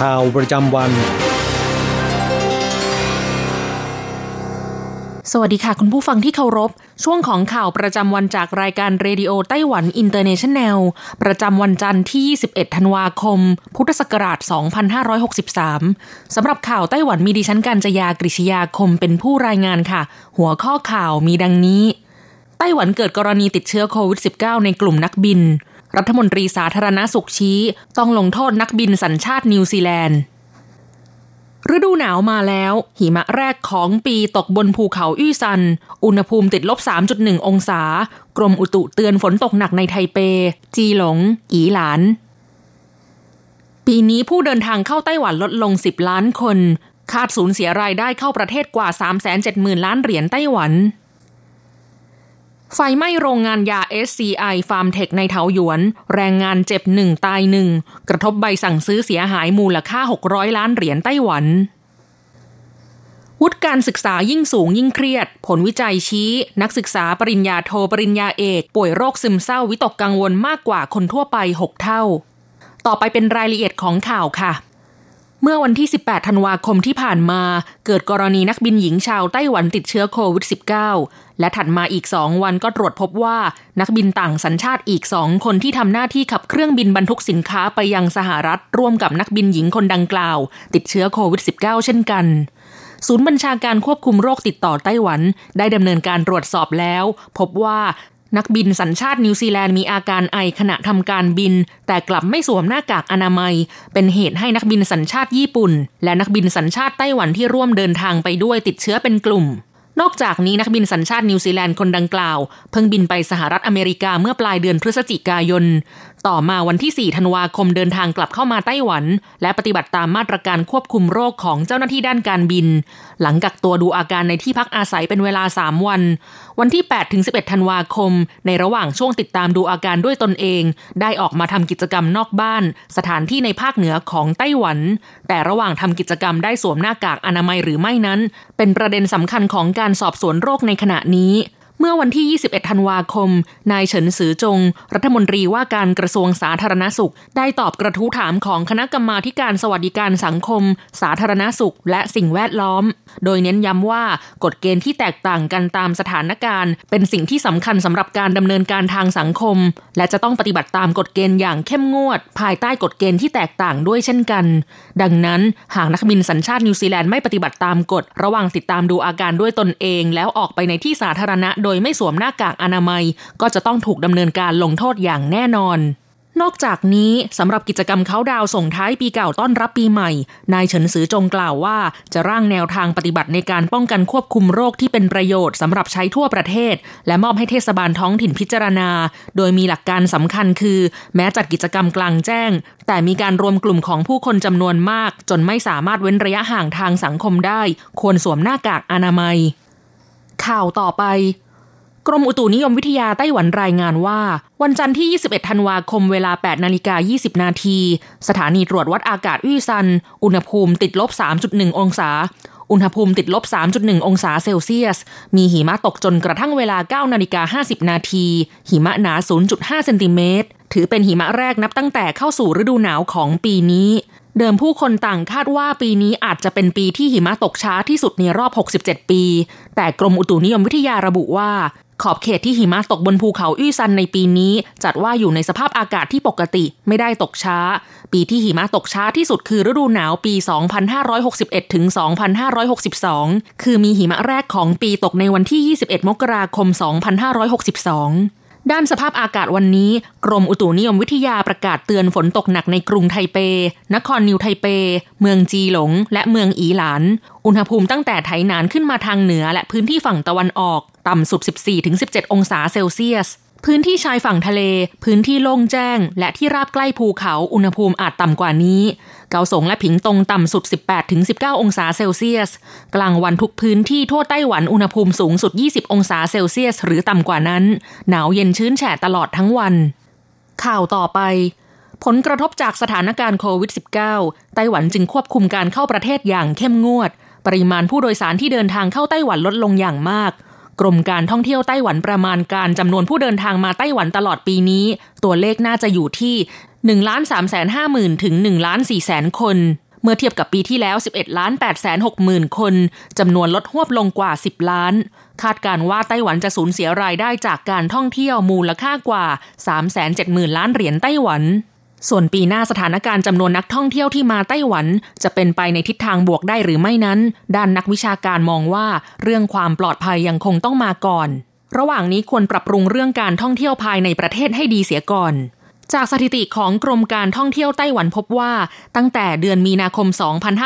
ข่าวประจำวัน สวัสดีค่ะคุณผู้ฟังที่เคารพ ช่วงของข่าวประจำวันจากรายการ Radio Taiwan International ประจำวันจันทร์ที่ 21 ธันวาคม พุทธศักราช 2563 สำหรับข่าวไต้หวันมีดิฉันการจยากริชยาคมเป็นผู้รายงานค่ะ หัวข้อข่าวมีดังนี้ ไต้หวันเกิดกรณีติดเชื้อโควิด -19 ในกลุ่มนักบิน รัฐมนตรีสาธารณสุขชี้ ต้องลงโทษนักบินสัญชาตินิวซีแลนด์ฤดูหนาวมาแล้ว หิมะแรกของปีตกบนภูเขาอวี้ซัน อุณหภูมิติดลบ 3.1 องศา กรมอุตุเตือนฝนตกหนักในไทเป จีหลง อี๋หลาน ปีนี้ผู้เดินทางเข้าไต้หวันลดลง 10 ล้านคน คาดสูญเสียรายได้เข้าประเทศกว่า 370,000 ล้านเหรียญไต้หวัน ไฟไหม้โรงงานยา SCI ฟาร์มเทคในเถาหยวน แรงงานเจ็บหนึ่งตายหนึ่ง กระทบใบสั่งซื้อเสียหายมูลค่า 600 ล้านเหรียญไต้หวันวุฒิการศึกษายิ่งสูงยิ่งเครียด ผลวิจัยชี้ นักศึกษาปริญญาโทปริญญาเอก ป่วยโรคซึมเศร้าวิตกกังวลมากกว่าคนทั่วไป 6 เท่า ต่อไปเป็นรายละเอียดของข่าวค่ะ เมื่อวันที่ 18 ธันวาคมที่ผ่านมา เกิดกรณีนักบินหญิงชาวไต้หวันติดเชื้อโควิด -19 และถัดมาอีก 2 วันก็ตรวจพบว่านักบินต่างสัญชาติอีก 2 คนที่ทำหน้าที่ขับเครื่องบินบรรทุกสินค้าไปยังสหรัฐ ร่วมกับนักบินหญิงคนดังกล่าว ติดเชื้อโควิด -19 เช่นกันศูนย์บัญชาการควบคุมโรคติดต่อไต้หวัน ได้ดำเนินการตรวจสอบแล้ว พบว่า นักบินสัญชาตินิวซีแลนด์มีอาการไอขณะทำการบิน แต่กลับไม่สวมหน้ากากอนามัย เป็นเหตุให้นักบินสัญชาติญี่ปุ่น และนักบินสัญชาติไต้หวันที่ร่วมเดินทางไปด้วยติดเชื้อเป็นกลุ่ม นอกจากนี้นักบินสัญชาตินิวซีแลนด์คนดังกล่าว เพิ่งบินไปสหรัฐอเมริกาเมื่อปลายเดือนพฤศจิกายน ต่อมาวันที่ 4 ธันวาคมเดินทางกลับเข้ามาไต้หวัน และปฏิบัติตามมาตรการควบคุมโรคของเจ้าหน้าที่ด้านการบิน หลังกักตัวดูอาการในที่พักอาศัยเป็นเวลา 3 วัน วันที่ 8 ถึง 11 ธันวาคม ในระหว่างช่วงติดตามดูอาการด้วยตนเอง ได้ออกมาทำกิจกรรมนอกบ้าน สถานที่ในภาคเหนือของไต้หวัน แต่ระหว่างทำกิจกรรมได้สวมหน้ากากอนามัยหรือไม่นั้น เป็นประเด็นสำคัญของการสอบสวนโรคในขณะนี้ เมื่อวันที่ 21 ธันวาคม นายเฉินซือจง รัฐมนตรีว่าการกระทรวงสาธารณสุข ได้ตอบกระทู้ถามของคณะกรรมาการสวัสดิการสังคม สาธารณสุข และสิ่งแวดล้อม โดยเน้นย้ำว่ากฎเกณฑ์ที่แตกต่างกันตามสถานการณ์ เป็นสิ่งที่สำคัญสำหรับการดำเนินการทางสังคม และจะต้องปฏิบัติตามกฎเกณฑ์อย่างเข้มงวด ภายใต้กฎเกณฑ์ที่แตกต่างด้วยเช่นกัน ดังนั้น หากนักบินสัญชาตินิวซีแลนด์ไม่ปฏิบัติตามกฎ ระหว่างติดตามดูอาการด้วยตนเอง แล้วออกไปในที่สาธารณะโดยไม่สวมหน้ากากอนามัย ก็จะต้องถูกดำเนินการลงโทษอย่างแน่นอน นอกจากนี้สำหรับกิจกรรมเคานต์ดาวน์ส่งท้ายปีเก่าต้อนรับปีใหม่ นายเฉินซือจงกล่าวว่า จะร่างแนวทางปฏิบัติในการป้องกันควบคุมโรคที่เป็นประโยชน์สำหรับใช้ทั่วประเทศ และมอบให้เทศบาลท้องถิ่นพิจารณา โดยมีหลักการสำคัญคือ แม้จัดกิจกรรมกลางแจ้ง แต่มีการรวมกลุ่มของผู้คนจำนวนมาก จนไม่สามารถเว้นระยะห่างทางสังคมได้ ควรสวมหน้ากากอนามัยข่าวต่อไป กรมอุตุนิยมวิทยาไต้หวันรายงานว่า วันจันทร์ที่ 21 ธันวาคมเวลา 8 นาฬิกา 20 นาที สถานีตรวจวัดอากาศอี้ซัน อุณหภูมิติดลบ 3.1 องศา อุณหภูมิติดลบ 3.1 องศาเซลเซียส มีหิมะตกจนกระทั่งเวลา 9 นาฬิกา 50 นาที หิมะหนา 0.5 เซนติเมตร ถือเป็นหิมะแรกนับตั้งแต่เข้าสู่ฤดูหนาวของปีนี้เดิมผู้คนต่างคาดว่าปีนี้อาจจะเป็นปีที่หิมะตกช้าที่สุดในรอบ 67 ปี แต่กรมอุตุนิยมวิทยาระบุว่า ขอบเขตที่หิมะตกบนภูเขาอี้ซันในปีนี้ จัดว่าอยู่ในสภาพอากาศที่ปกติไม่ได้ตกช้า ปีที่หิมะตกช้าที่สุดคือฤดูหนาวปี 2561 ถึง 2562 คือมีหิมะแรกของปีตกในวันที่ 21 มกราคม 2562 ด้านสภาพอากาศวันนี้ กรมอุตุนิยมวิทยาประกาศเตือนฝนตกหนักในกรุงไทเป นครนิวไทเป เมืองจีหลง และเมืองอีหลาน อุณหภูมิตั้งแต่ไถหนานขึ้นมาทางเหนือและพื้นที่ฝั่งตะวันออก ต่ำสุด 14-17 องศาเซลเซียส พื้นที่ชายฝั่งทะเล พื้นที่โล่งแจ้ง และที่ราบใกล้ภูเขาอุณหภูมิอาจต่ำกว่านี้ เกาสงและผิงตงต่ำสุด 18-19 องศาเซลเซียส กลางวันทุกพื้นที่ทั่วไต้หวันอุณหภูมิสูงสุด 20 องศาเซลเซียส หรือต่ำกว่านั้น หนาวเย็นชื้นแฉะตลอดทั้งวัน ข่าวต่อไป ผลกระทบจากสถานการณ์โควิด -19 ไต้หวันจึงควบคุมการเข้าประเทศอย่างเข้มงวด ปริมาณผู้โดยสารที่เดินทางเข้าไต้หวันลดลงอย่างมาก กรมการท่องเที่ยวไต้หวันประมาณการจำนวนผู้เดินทางมาไต้หวันตลอดปีนี้ ตัวเลขน่าจะอยู่ที่1ล้าน3 5 0 0 0 0ถึง1ล้าน4แสนคน เมื่อเทียบกับปีที่แล้ว 11ล้าน8แสน6หมื่นคนจำนวนลดหวบลงกว่า 10 ล้าน คาดการว่าไต้หวันจะสูญเสียรายได้จากการท่องเที่ยวมูลค่ากว่า 3 7 0 0 0 0 ล้านเหรียญไต้หวัน ส่วนปีหน้าสถานการณ์จำนวนนักท่องเที่ยวที่มาไต้หวัน จะเป็นไปในทิศทางบวกได้หรือไม่นั้น ด้านนักวิชาการมองว่าเรื่องความปลอดภัยยังคงต้องมาก่อน ระหว่างนี้ควรปรับปรุงเรื่องการท่องเที่ยวภายในประเทศให้ดีเสียก่อน จากสถิติของกรมการท่องเที่ยวไต้หวันพบว่า ตั้งแต่เดือนมีนาคม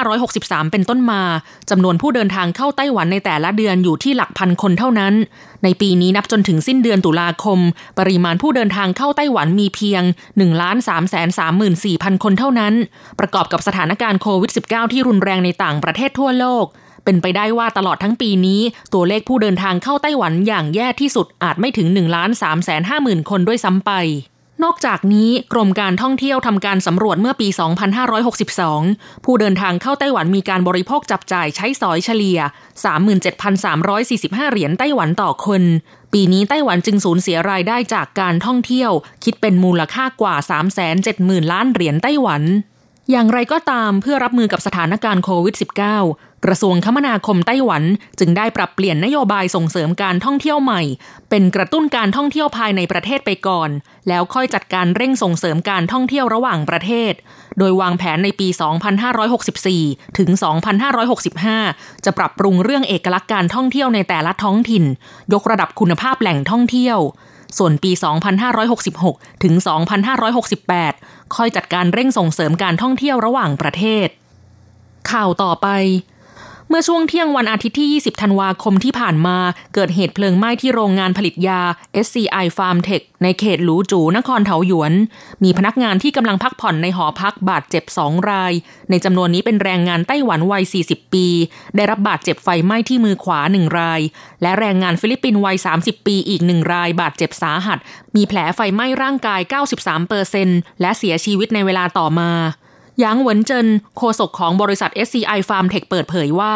2563 เป็นต้นมาจำนวนผู้เดินทางเข้าไต้หวันในแต่ละเดือนอยู่ที่หลักพันคนเท่านั้น ในปีนี้นับจนถึงสิ้นเดือนตุลาคม ปริมาณผู้เดินทางเข้าไต้หวันมีเพียง 1 3 3 4 0 0 0 คนเท่านั้น ประกอบกับสถานการณ์โควิด -19 ที่รุนแรงในต่างประเทศทั่วโลกเป็นไปได้ว่าตลอดทั้งปีนี้ ตัวเลขผู้เดินทางเข้าไต้หวันอย่างแย่ที่สุดอาจไม่ถึง1 3 5 0 0 0 0 คนด้วยซ้ำไป นอกจากนี้กรมการท่องเที่ยวทำการสำรวจเมื่อปี 2562 ผู้เดินทางเข้าไต้หวันมีการบริโภคจับจ่ายใช้สอยเฉลี่ย 37,345 เหรียญไต้หวันต่อคน ปีนี้ไต้หวันจึงสูญเสียรายได้จากการท่องเที่ยว คิดเป็นมูลค่ากว่า 370,000 ล้านเหรียญไต้หวัน อย่างไรก็ตามเพื่อรับมือกับสถานการณ์โควิด -19 กระทรวงคมนาคมไต้หวันจึงได้ปรับเปลี่ยนนโยบายส่งเสริมการท่องเที่ยวใหม่ เป็นกระตุ้นการท่องเที่ยวภายในประเทศไปก่อน แล้วค่อยจัดการเร่งส่งเสริมการท่องเที่ยวระหว่างประเทศ โดยวางแผนในปี 2564 ถึง 2565 จะปรับปรุงเรื่องเอกลักษณ์การท่องเที่ยวในแต่ละท้องถิ่น ยกระดับคุณภาพแหล่งท่องเที่ยวส่วนปี 2566 ถึง 2568 ค่อยจัดการเร่งส่งเสริมการท่องเที่ยวระหว่างประเทศ ข่าวต่อไป เมื่อช่วงเที่ยงวันอาทิตย์ที่ 20 ธันวาคมที่ผ่านมา เกิดเหตุเพลิงไหม้ที่โรงงานผลิตยา SCI Farm Tech ในเขตหลูจู นครเถาหยวน มีพนักงานที่กำลังพักผ่อนในหอพักบาดเจ็บสองราย ในจำนวนนี้เป็นแรงงานไต้หวันวัย 40 ปี ได้รับบาดเจ็บไฟไหม้ที่มือขวาหนึ่งราย และแรงงานฟิลิปปินส์วัย 30 ปีอีกหนึ่งราย บาดเจ็บสาหัส มีแผลไฟไหม้ร่างกาย 93เปอร์เซ็นต์และเสียชีวิตในเวลาต่อมา หยางเหวินเจินโฆษกของบริษัท SCI Pharmtech เปิดเผยว่า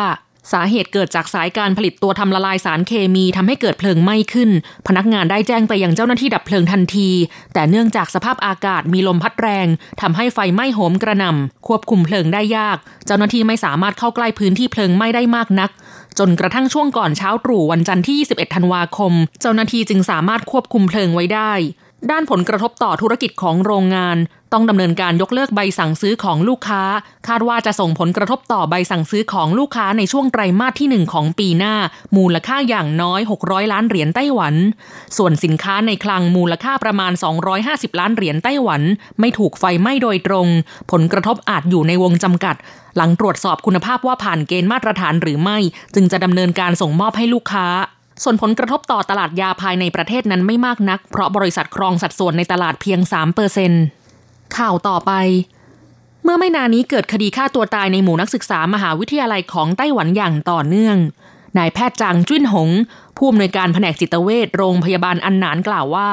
สาเหตุเกิดจากสายการผลิตตัวทำละลายสารเคมีทำให้เกิดเพลิงไหม้ขึ้น พนักงานได้แจ้งไปยังเจ้าหน้าที่ดับเพลิงทันที แต่เนื่องจากสภาพอากาศมีลมพัดแรงทำให้ไฟไหม้โหมกระหน่ำควบคุมเพลิงได้ยาก เจ้าหน้าที่ไม่สามารถเข้าใกล้พื้นที่เพลิงไหม้ได้มากนักจนกระทั่งช่วงก่อนเช้าตรู่วันจันทร์ที่ 21 ธันวาคม เจ้าหน้าที่จึงสามารถควบคุมเพลิงไว้ได้ ด้านผลกระทบต่อธุรกิจของโรงงาน ต้องดำเนินการยกเลิกใบสั่งซื้อของลูกค้า คาดว่าจะส่งผลกระทบต่อใบสั่งซื้อของลูกค้าในช่วงไตรมาสที่ 1 ของปีหน้า มูลค่าอย่างน้อย 600 ล้านเหรียญไต้หวัน ส่วนสินค้าในคลังมูลค่าประมาณ 250 ล้านเหรียญไต้หวัน ไม่ถูกไฟไหม้โดยตรง ผลกระทบอาจอยู่ในวงจำกัด หลังตรวจสอบคุณภาพว่าผ่านเกณฑ์มาตรฐานหรือไม่ จึงจะดำเนินการส่งมอบให้ลูกค้าส่วนผลกระทบต่อตลาดยาภายในประเทศนั้นไม่มากนัก เพราะบริษัทครองสัดส่วนในตลาดเพียง3เปอร์เซ็น ข่าวต่อไป เมื่อไม่นานนี้เกิดคดีฆ่าตัวตายในหมู่นักศึกษามหาวิทยาลัยของไต้หวันอย่างต่อเนื่อง นายแพทย์จางจุ้นหง ผู้อำนวยการแผนกจิตเวชโรงพยาบาลอันหนานกล่าวว่า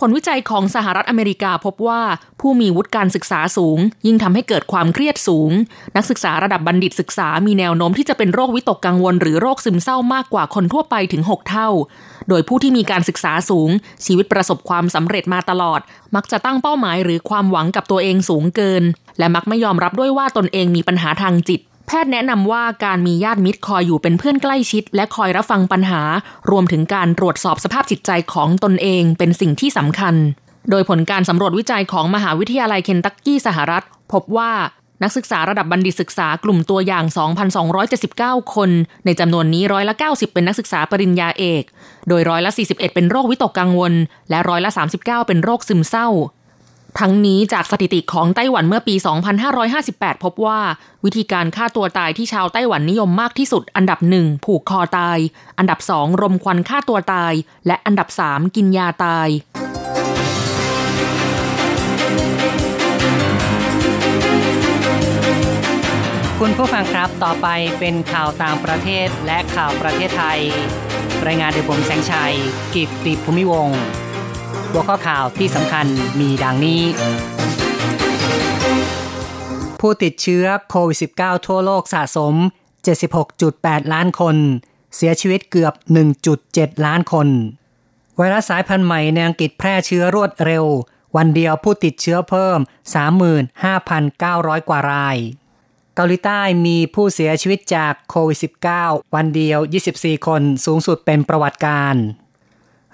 ผลวิจัยของสหรัฐอเมริกาพบว่าผู้มีวุฒิการศึกษาสูง ยิ่งทำให้เกิดความเครียดสูง นักศึกษาระดับบัณฑิตศึกษามีแนวโน้มที่จะเป็นโรควิตกกังวล หรือโรคซึมเศร้ามากกว่าคนทั่วไปถึง 6 เท่า โดยผู้ที่มีการศึกษาสูง ชีวิตประสบความสำเร็จมาตลอด มักจะตั้งเป้าหมายหรือความหวังกับตัวเองสูงเกิน และมักไม่ยอมรับด้วยว่าตนเองมีปัญหาทางจิต แพทย์แนะนำว่าการมีญาติมิตรคอยอยู่เป็นเพื่อนใกล้ชิด และคอยรับฟังปัญหา รวมถึงการตรวจสอบสภาพจิตใจของตนเองเป็นสิ่งที่สำคัญ โดยผลการสำรวจวิจัยของมหาวิทยาลัยเคนตักกี้สหรัฐ พบว่านักศึกษาระดับบัณฑิตศึกษากลุ่มตัวอย่าง 2,279 คน ในจำนวนนี้ร้อยละ 90 เป็นนักศึกษาปริญญาเอก โดยร้อยละ 41 เป็นโรควิตกกังวล และร้อยละ 39 เป็นโรคซึมเศร้า ทั้งนี้จากสถิติของไต้หวันเมื่อปี 2558 พบว่า วิธีการฆ่าตัวตายที่ชาวไต้หวันนิยมมากที่สุด อันดับหนึ่งผูกคอตาย อันดับสองรมควันฆ่าตัวตาย และอันดับสามกินยาตายคุณผู้ฟังครับ ต่อไปเป็นข่าวต่างประเทศและข่าวประเทศไทย รายงานโดยผมแสงชัย กิตติภูมิวง หัวข้อข่าวที่สำคัญมีดังนี้ ผู้ติดเชื้อโควิด -19 ทั่วโลกสะสม 76.8 ล้านคน เสียชีวิตเกือบ 1.7 ล้านคน ไวรัสสายพันธุ์ใหม่ในอังกฤษแพร่เชื้อรวดเร็ว วันเดียวผู้ติดเชื้อเพิ่ม 35,900 กว่ารายเกาหลีใต้มีผู้เสียชีวิตจากโควิด -19 วันเดียว 24 คนสูงสุดเป็นประวัติการ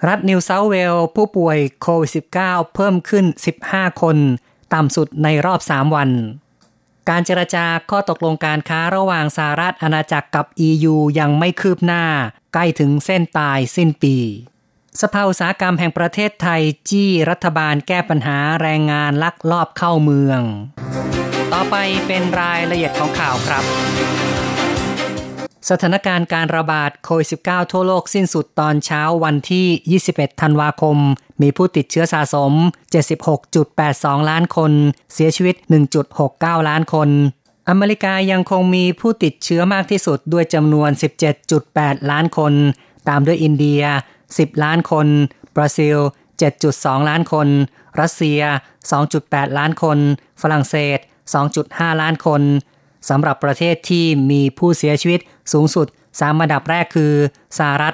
รัฐนิวเซาเวลผู้ป่วยโควิด -19 เพิ่มขึ้น 15 คน ต่ำสุดในรอบ 3 วัน การเจรจาข้อตกลงการค้าระหว่างสหรัฐอาณาจักรกับ EU ยังไม่คืบหน้า ใกล้ถึงเส้นตายสิ้นปี สภาอุตสาหกรรมแห่งประเทศไทยจี้รัฐบาลแก้ปัญหาแรงงานลักลอบเข้าเมือง ต่อไปเป็นรายละเอียดของข่าวครับ สถานการณ์การระบาดโควิด -19 ทั่วโลกสิ้นสุดตอนเช้าวันที่ 21 ธันวาคม มีผู้ติดเชื้อสะสม 76.82 ล้านคน เสียชีวิต 1.69 ล้านคน อเมริกายังคงมีผู้ติดเชื้อมากที่สุดด้วยจำนวน 17.8 ล้านคน ตามด้วยอินเดีย 10 ล้านคน บราซิล 7.2 ล้านคน รัสเซีย 2.8 ล้านคน ฝรั่งเศส 2.5 ล้านคน สำหรับประเทศที่มีผู้เสียชีวิตสูงสุด 3 อันดับแรกคือสหรัฐ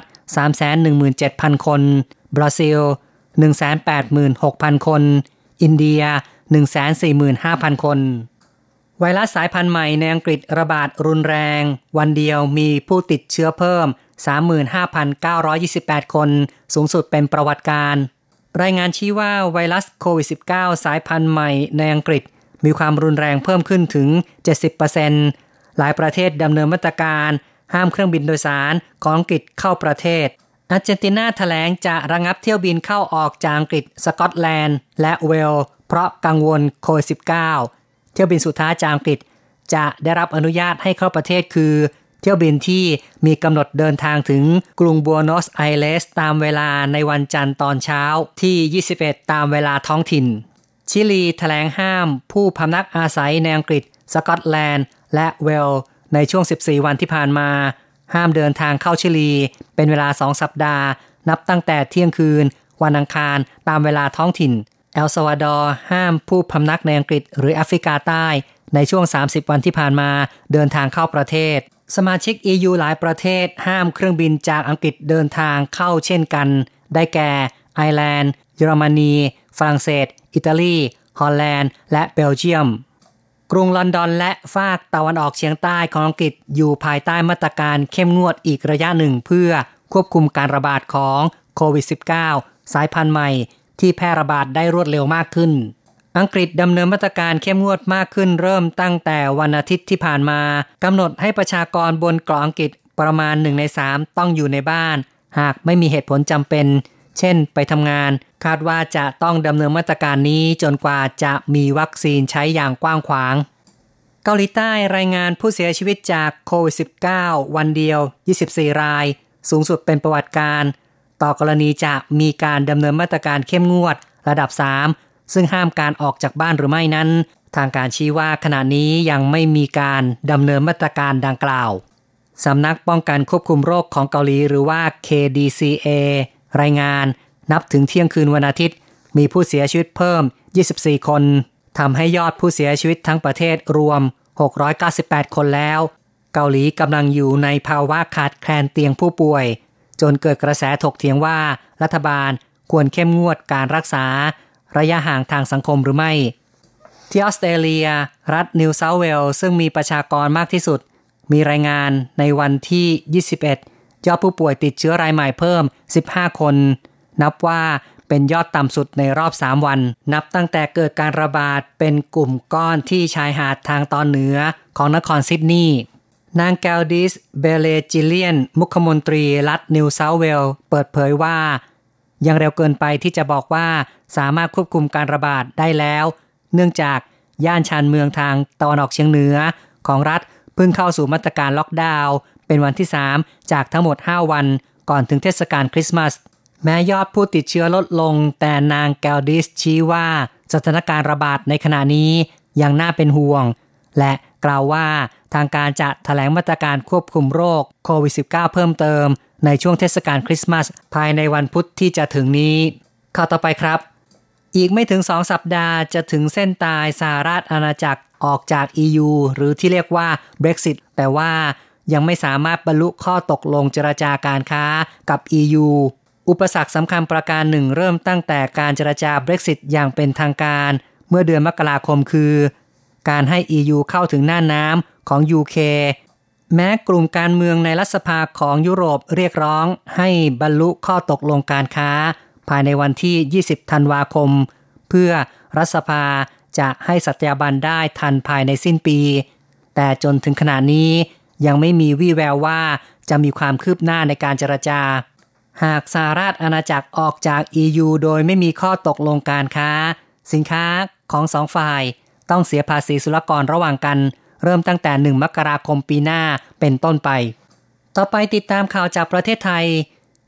317,000 คน บราซิล 186,000 คน อินเดีย 145,000 คน ไวรัสสายพันธุ์ใหม่ในอังกฤษระบาดรุนแรง วันเดียวมีผู้ติดเชื้อเพิ่ม 35,928 คน สูงสุดเป็นประวัติการรายงานชี้ว่าไวรัสโควิด -19 สายพันธุ์ใหม่ในอังกฤษ มีความรุนแรงเพิ่มขึ้นถึง 70%หลายประเทศดำเนินมาตรการ ห้ามเครื่องบินโดยสารของอังกฤษเข้าประเทศอาร์เจนตินาแถลงจะระงับเที่ยวบินเข้าออกจากอังกฤษ สกอตแลนด์ และเวล เพราะกังวลโควิด -19 เที่ยวบินสุดท้ายจากอังกฤษ จะได้รับอนุญาตให้เข้าประเทศคือ เที่ยวบินที่มีกำหนดเดินทางถึงกรุงบัวนอสไอเลส ตามเวลาในวันจันทร์ตอนเช้าที่ 21 ตามเวลาท้องถิ่น ชิลีแถลงห้ามผู้พำนักอาศัยในอังกฤษ สกอตแลนด์ และเวลในช่วง 14 วันที่ผ่านมา ห้ามเดินทางเข้าชิลี เป็นเวลา 2 สัปดาห์ นับตั้งแต่เที่ยงคืน วันอังคารตามเวลาท้องถิ่น เอลซาวาดอร์ห้ามผู้พำนักในอังกฤษ หรือแอฟริกาใต้ ในช่วง 30 วันที่ผ่านมาเดินทางเข้าประเทศ สมาชิก EU หลายประเทศ ห้ามเครื่องบินจากอังกฤษเดินทางเข้าเช่นกัน ได้แก่ไอร์แลนด์ เยอรมนี ฝรั่งเศส อิตาลี ฮอลแลนด์ และเบลเยียม กรุงลอนดอนและฝากตะวันออกเฉียงใต้ของอังกฤษอยู่ภายใต้มาตรการเข้มงวดอีกระยะหนึ่งเพื่อควบคุมการระบาดของโควิด -19 สายพันธุ์ใหม่ที่แพร่ระบาดได้รวดเร็วมากขึ้น อังกฤษดำเนินมาตรการเข้มงวดมากขึ้นเริ่มตั้งแต่วันอาทิตย์ที่ผ่านมากำหนดให้ประชากรบนเกาะอังกฤษประมาณหนึ่งในสามต้องอยู่ในบ้าน หากไม่มีเหตุผลจำเป็น เช่นไปทำงาน คาดว่าจะต้องดำเนินมาตรการนี้จนกว่าจะมีวัคซีนใช้อย่างกว้างขวาง เกาหลีใต้รายงานผู้เสียชีวิตจากโควิด -19 วันเดียว 24 ราย สูงสุดเป็นประวัติการ ต่อกรณีจะมีการดำเนินมาตรการเข้มงวดระดับ 3 ซึ่งห้ามการออกจากบ้านหรือไม่นั้น ทางการชี้ว่าขณะนี้ยังไม่มีการดำเนินมาตรการดังกล่าวสำนักป้องกันควบคุมโรคของเกาหลีหรือว่า KDCA รายงานนับถึงเที่ยงคืนวันอาทิตย์ มีผู้เสียชีวิตเพิ่ม 24 คนทำให้ยอดผู้เสียชีวิตทั้งประเทศรวม 698 คนแล้ว เกาหลีกำลังอยู่ในภาวะขาดแคลนเตียงผู้ป่วย จนเกิดกระแสถกเถียงว่ารัฐบาลควรเข้มงวดการรักษา ระยะห่างทางสังคมหรือไม่ ที่ออสเตรเลีย รัฐนิวเซาเวลซึ่งมีประชากรมากที่สุด มีรายงานในวันที่ 21 ยอดผู้ป่วยติดเชื้อรายใหม่เพิ่ม 15 คน นับว่าเป็นยอดต่ำสุดในรอบ 3 วัน นับตั้งแต่เกิดการระบาดเป็นกลุ่มก้อนที่ชายหาดทางตอนเหนือของนครซิดนีย์นางแกลดิส เบเรจิกเลียน มุขมนตรีรัฐนิวเซาท์เวลส์ เปิดเผยว่า ยังเร็วเกินไปที่จะบอกว่าสามารถควบคุมการระบาดได้แล้ว เนื่องจากย่านชานเมืองทางตะวันออกเฉียงเหนือของรัฐเพิ่งเข้าสู่มาตรการล็อกดาวน์ เป็นวันที่ 3 จากทั้งหมด 5 วันก่อนถึงเทศกาลคริสต์มาส แม้ยอดผู้ติดเชื้อลดลง แต่นางแกลดิสชี้ว่าสถานการณ์ระบาดในขณะนี้ยังน่าเป็นห่วง และกล่าวว่าทางการจะถแถลงมาตรการควบคุมโรคโควิด -19 เพิ่มเติม ในช่วงเทศกาลคริสต์มาส ภายในวันพุธที่จะถึงนี้ข่าวต่อไปครับ อีกไม่ถึงสองสัปดาห์จะถึงเส้นตายสหราชอาณาจักรออกจาก EU หรือที่เรียกว่า Brexit แต่ว่า ยังไม่สามารถบรรลุข้อตกลงเจรจาการค้ากับ EU อุปสรรคสำคัญประการหนึ่งเริ่มตั้งแต่การเจรจา Brexit อย่างเป็นทางการ เมื่อเดือนมกราคมคือ การให้ EU เข้าถึงหน้าน้ำของ UK แม้กลุ่มการเมืองในรัฐสภาของยุโรปเรียกร้องให้บรรลุข้อตกลงการค้า ภายในวันที่ 20 ธันวาคม เพื่อรัฐสภาจะให้สัตยาบันได้ทันภายในสิ้นปี แต่จนถึงขณะนี้ ยังไม่มีวี่แววว่าจะมีความคืบหน้าในการเจรจา หากสหราชอาณาจักรออกจาก EU โดยไม่มีข้อตกลงการค้า สินค้าของสองฝ่าย ต้องเสียภาษีศุลกรระหว่างกัน เริ่มตั้งแต่ 1 มกราคมปีหน้าเป็นต้นไป ต่อไปติดตามข่าวจากประเทศไทย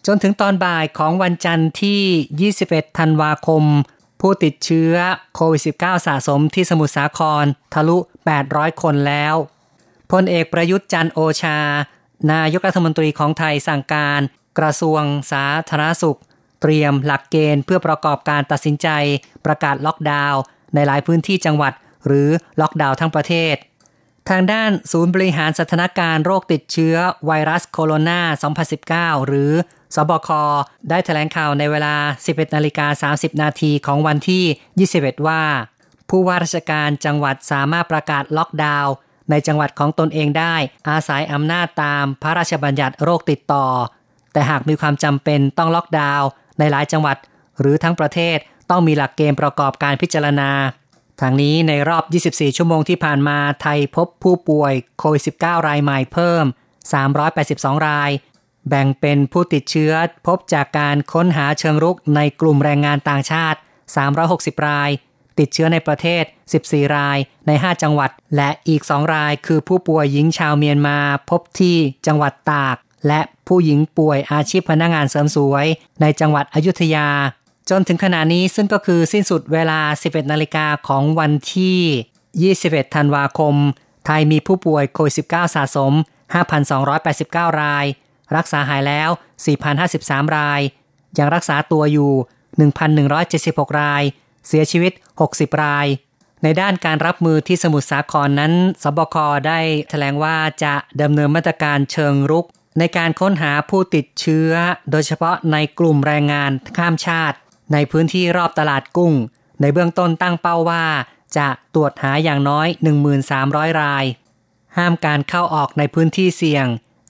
จนถึงตอนบ่ายของวันจันทร์ที่ 21 ธันวาคม ผู้ติดเชื้อโควิด -19 สะสมที่สมุทรสาครทะลุ 800 คนแล้ว ลเอกประยุทธ์จันโอชา นายกรัฐมนตรีของไทยสั่งการ กระทรวงสาธารณสุข เตรียมหลักเกณฑ์เพื่อประกอบการตัดสินใจ ประกาศล็อกดาวน์ในหลายพื้นที่จังหวัด หรือล็อกดาวน์ทั้งประเทศ ทางด้านศูนย์บริหารสถานการณ์โรคติดเชื้อไวรัสโคโรนา 2019 หรือสบค ได้แถลงข่าวในเวลา 11นาฬิกา30 นาทีของวันที่ 21 ว่า ผู้ว่าราชการจังหวัดสามารถประกาศล็อกดาวน์ ในจังหวัดของตนเองได้ อาศัยอำนาจตามพระราชบัญญัติโรคติดต่อ แต่หากมีความจำเป็นต้องล็อกดาวน์ในหลายจังหวัด หรือทั้งประเทศต้องมีหลักเกณฑ์ประกอบการพิจารณาทางนี้ในรอบ 24 ชั่วโมงที่ผ่านมาไทยพบผู้ป่วยโควิด -19 รายใหม่เพิ่ม 382 ราย แบ่งเป็นผู้ติดเชื้อพบจากการค้นหาเชิงรุกในกลุ่มแรงงานต่างชาติ 360 ราย ติดเชื้อในประเทศ 14 รายใน 5 จังหวัด และอีก 2 รายคือผู้ป่วยหญิงชาวเมียนมาพบที่จังหวัดตาก และผู้หญิงป่วยอาชีพพนักงานเสริมสวย ในจังหวัดอยุธยา จนถึงขณะนี้ซึ่งก็คือสิ้นสุดเวลา 11 นาฬิกาของวันที่ 21 ธันวาคม ไทยมีผู้ป่วยโควิด -19 สะสม 5,289 ราย รักษาหายแล้ว 4,053 ราย ยังรักษาตัวอยู่ 1,176 ราย เสียชีวิต 60 ราย ในด้านการรับมือที่สมุทรสาครนั้นสบคได้แถลงว่าจะดำเนินมาตรการเชิงรุก ในการค้นหาผู้ติดเชื้อ โดยเฉพาะในกลุ่มแรงงานข้ามชาติ ในพื้นที่รอบตลาดกุ้ง ในเบื้องต้นตั้งเป้าว่า จะตรวจหาอย่างน้อย 1300 ราย ห้ามการเข้าออกในพื้นที่เสี่ยง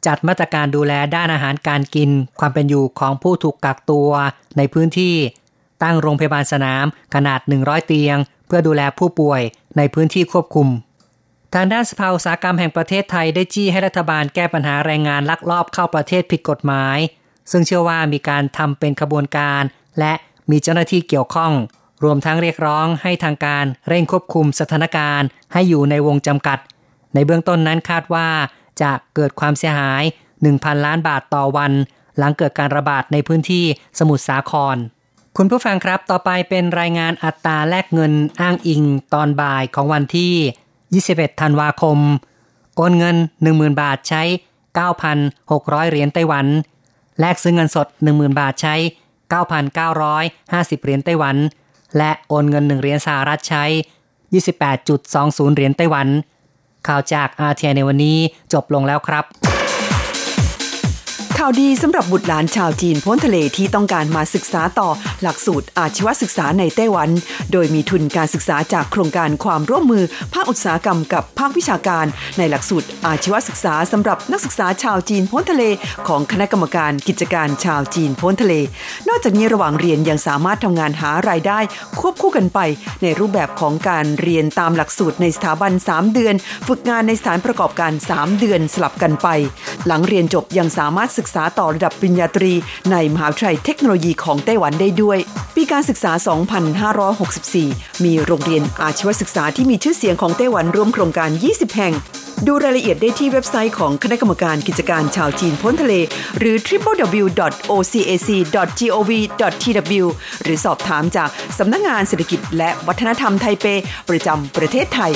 จัดมาตรการดูแลด้านอาหารการกิน ความเป็นอยู่ของผู้ถูกกักตัว ในพื้นที่ ตั้งโรงพยาบาลสนามขนาด 100 เตียง เพื่อดูแลผู้ป่วยในพื้นที่ควบคุม ทางด้านสภาอุตสาหกรรมแห่งประเทศไทยได้จี้ให้รัฐบาลแก้ปัญหาแรงงานลักลอบเข้าประเทศผิดกฎหมาย ซึ่งเชื่อว่ามีการทำเป็นขบวนการ และมีเจ้าหน้าที่เกี่ยวข้อง รวมทั้งเรียกร้องให้ทางการเร่งควบคุมสถานการณ์ ให้อยู่ในวงจำกัด ในเบื้องต้นนั้นคาดว่าจะเกิดความเสียหาย 1,000 ล้านบาทต่อวัน หลังเกิดการระบาดในพื้นที่สมุทรสาคร คุณผู้ฟังครับ ต่อไปเป็นรายงานอัตราแลกเงินอ้างอิงตอนบ่ายของวันที่ 21 ธันวาคม โอนเงิน 10,000 บาทใช้ 9,600 เหรียญไต้หวัน แลกซื้อเงินสด 10,000 บาทใช้ 9,950 เหรียญไต้หวัน และโอนเงิน 1 เหรียญสหรัฐใช้ 28.20 เหรียญไต้หวัน ข่าวจากอาเทียในวันนี้จบลงแล้วครับ ข่าวดีสำหรับบุตรหลานชาวจีนพ้นทะเลที่ต้องการมาศึกษาต่อหลักสูตรอาชีวศึกษาในไต้หวัน โดยมีทุนการศึกษาจากโครงการความร่วมมือ ภาคอุตสาหกรรมกับภาควิชาการ ในหลักสูตรอาชีวศึกษาสำหรับนักศึกษาชาวจีนพ้นทะเล ของคณะกรรมการกิจการชาวจีนพ้นทะเล นอกจากนี้ระหว่างเรียนยังสามารถทำงานหารายได้ ควบคู่กันไป ในรูปแบบของการเรียนตามหลักสูตรในสถาบัน 3 เดือน ฝึกงานในสถานประกอบการ 3 เดือนสลับกันไป หลังเรียนจบยังสามารถศึกษาาต่อระดับปริญญาตรี ในมหาวิทยาลัยเทคโนโลยีของไต้หวันได้ด้วย ปีการศึกษา 2564 มีโรงเรียนอาชีวศึกษาที่มีชื่อเสียงของไต้หวันร่วมโครงการ 20 แห่ง ดูรายละเอียดได้ที่เว็บไซต์ของคณะกรรมการกิจการชาวจีนพ้นทะเล หรือ www.ocac.gov.tw หรือสอบถามจากสำนักงงานเศรษฐกิจและวัฒนธรรมไทเป ประจำประเทศไทย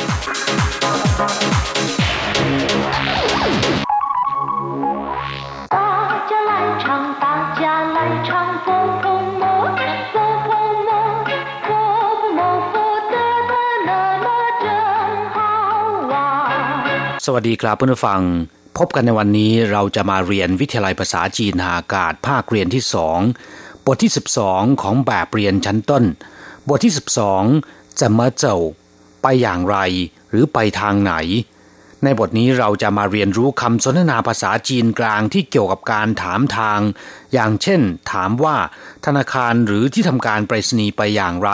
วัสดีครับเพื่อนฟัง พบกันในวันนี้เราจะมาเรียนวิทยาลัยภาษาจีนหาอากาศภาคเรียนที่สองบทที่ 12 ของแบบเรียนชั้นต้น บทที่ 12 จะมาเจ้าไปอย่างไร หรือไปทางไหน ในบทนี้เราจะมาเรียนรู้คำสนทนาภาษาจีนกลางที่เกี่ยวกับการถามทาง อย่างเช่น ถามว่า ธนาคารหรือที่ทำการไปรษณีย์ไปอย่างไร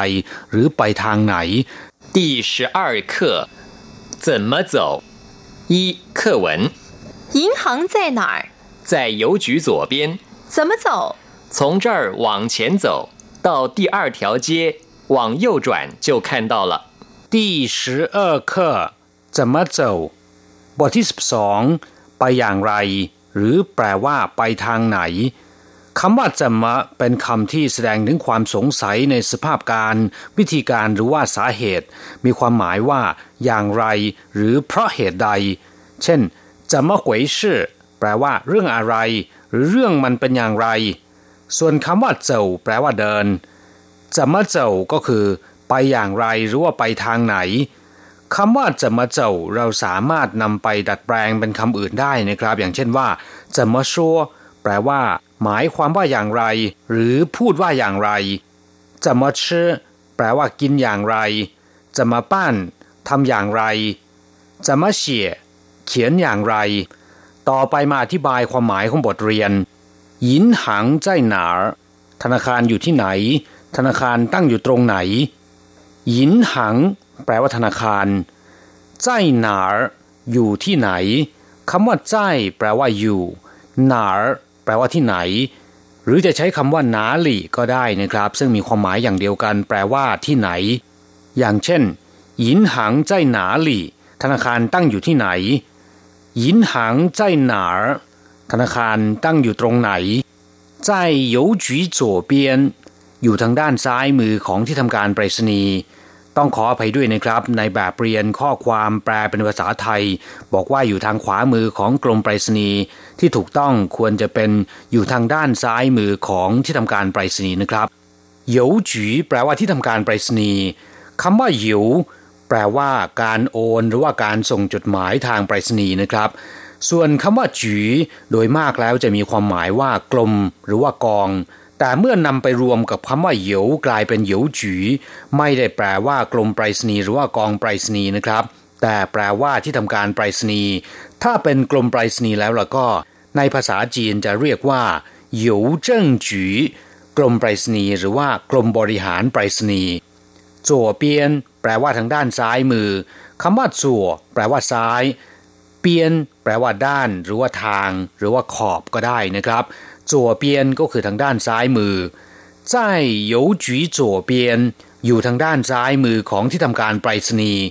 หรือไปทางไหน第十二课怎么走 一课文银行在哪儿？在邮局左边怎么走？从这儿往前走到第二条街往右转就看到了第十二课怎么走บทที่12ไปอย่างไร หรือแปลว่า ไปทางไหน คำว่าจะมะเป็นคำที่แสดงถึงความสงสัยในสภาพการ วิธีการหรือว่าสาเหตุ มีความหมายว่า อย่างไร หรือเพราะเหตุใด เช่นจะมะหวยชื่อแปลว่า เรื่องอะไร หรือเรื่องมันเป็นอย่างไร ส่วนคำว่าเจ้าแปลว่าเดินจะมะเจ้าก็คือ ไปอย่างไรหรือว่าไปทางไหนคำว่าจะมาเจ้าเราสามารถนำไปดัดแปลงเป็นคำอื่นได้นะครับ อย่างเช่นว่าจะมาชัวแปลว่า หมายความว่าอย่างไร หรือพูดว่าอย่างไรจะมาชื่อแปลว่ากินอย่างไรจะมาปั้นทำอย่างไรจะมาเฉียเขียนอย่างไร ต่อไปมาอธิบายความหมายของบทเรียนยินหังใจหนาธนาคารอยู่ที่ไหน ธนาคารตั้งอยู่ตรงไหนยินหัง แปลว่าธนาคารใจหนาอยู่ที่ไหนคำว่าใจแปลว่าอยู่หนา แปลว่าที่ไหน หรือจะใช้คำว่านาหลีก็ได้นะครับ ซึ่งมีความหมายอย่างเดียวกัน แปลว่าที่ไหน อย่างเช่นหยินหังใจหนาหลีธนาคารตั้งอยู่ที่ไหนหยินหังใจหนาธนาคารตั้งอยู่ตรงไหนใจโยจีอยู่ทางด้านซ้ายมือของที่ทำการไปรษณีย์ ต้องขออภัยด้วยนะครับ ในแบบเรียนข้อความแปลเป็นภาษาไทย บอกว่าอยู่ทางขวามือของกรมไปรษณีย์ที่ถูกต้องควรจะเป็นอยู่ทางด้านซ้ายมือของที่ทำการไปรษณีย์นะครับเหยวจีแปลว่าที่ทำการไปรษณีย์คำว่าเหยวแปลว่าการโอนหรือว่าการส่งจดหมายทางไปรษณีย์นะครับ ส่วนคำว่าจีโดยมากแล้วจะมีความหมายว่ากลมหรือว่ากอง แต่เมื่อนำไปรวมกับคำว่าเหยวกลายเป็นเหยวจีไม่ได้แปลว่ากรมไปรษณีย์หรือว่ากองไปรษณีย์นะครับ แต่แปลว่าที่ทำการไปรษณีย์ถ้าเป็นกรมไปรษณีย์แล้วล่ะก็ ในภาษาจีนจะเรียกว่าเหยวเจิ้งจีกรมไปรษณีย์หรือว่ากรมบริหารไปรษณีย์จั่วเปียน แปลว่าทางด้านซ้ายมือคำว่าจั่วแปลว่าซ้าย เปียน แปลว่าด้าน หรือว่าทาง หรือว่าขอบก็ได้นะครับ จั่วเปียนก็คือทางด้านซ้ายมือ在邮局左边อยู่ทางด้านซ้ายมือของที่ทำการไปรษณีย์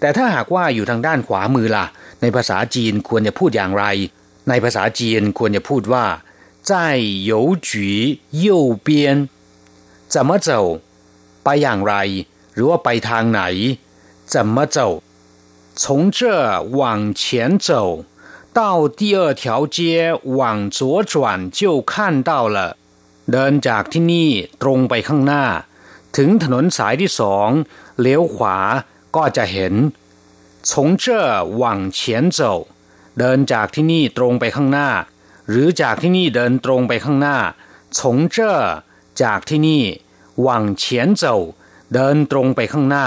แต่ถ้าหากว่าอยู่ทางด้านขวามือล่ะ ในภาษาจีนควรจะพูดอย่างไร ในภาษาจีนควรจะพูดว่า在邮局右边怎么走ไปอย่างไร หรือว่าไปทางไหน怎么走从这往前走 到第二条街往左转就看到了เดินจากที่นี่ตรงไปข้างหน้า ถึงถนนสายที่สองเลี้ยวขวาก็จะเห็น从这往前走เดินจากที่นี่ตรงไปข้างหน้า ห หรือจากที่นี่เดินตรงไปข้างหน้า从这จากที่นี่往前走เดินตรงไปข้างหน้า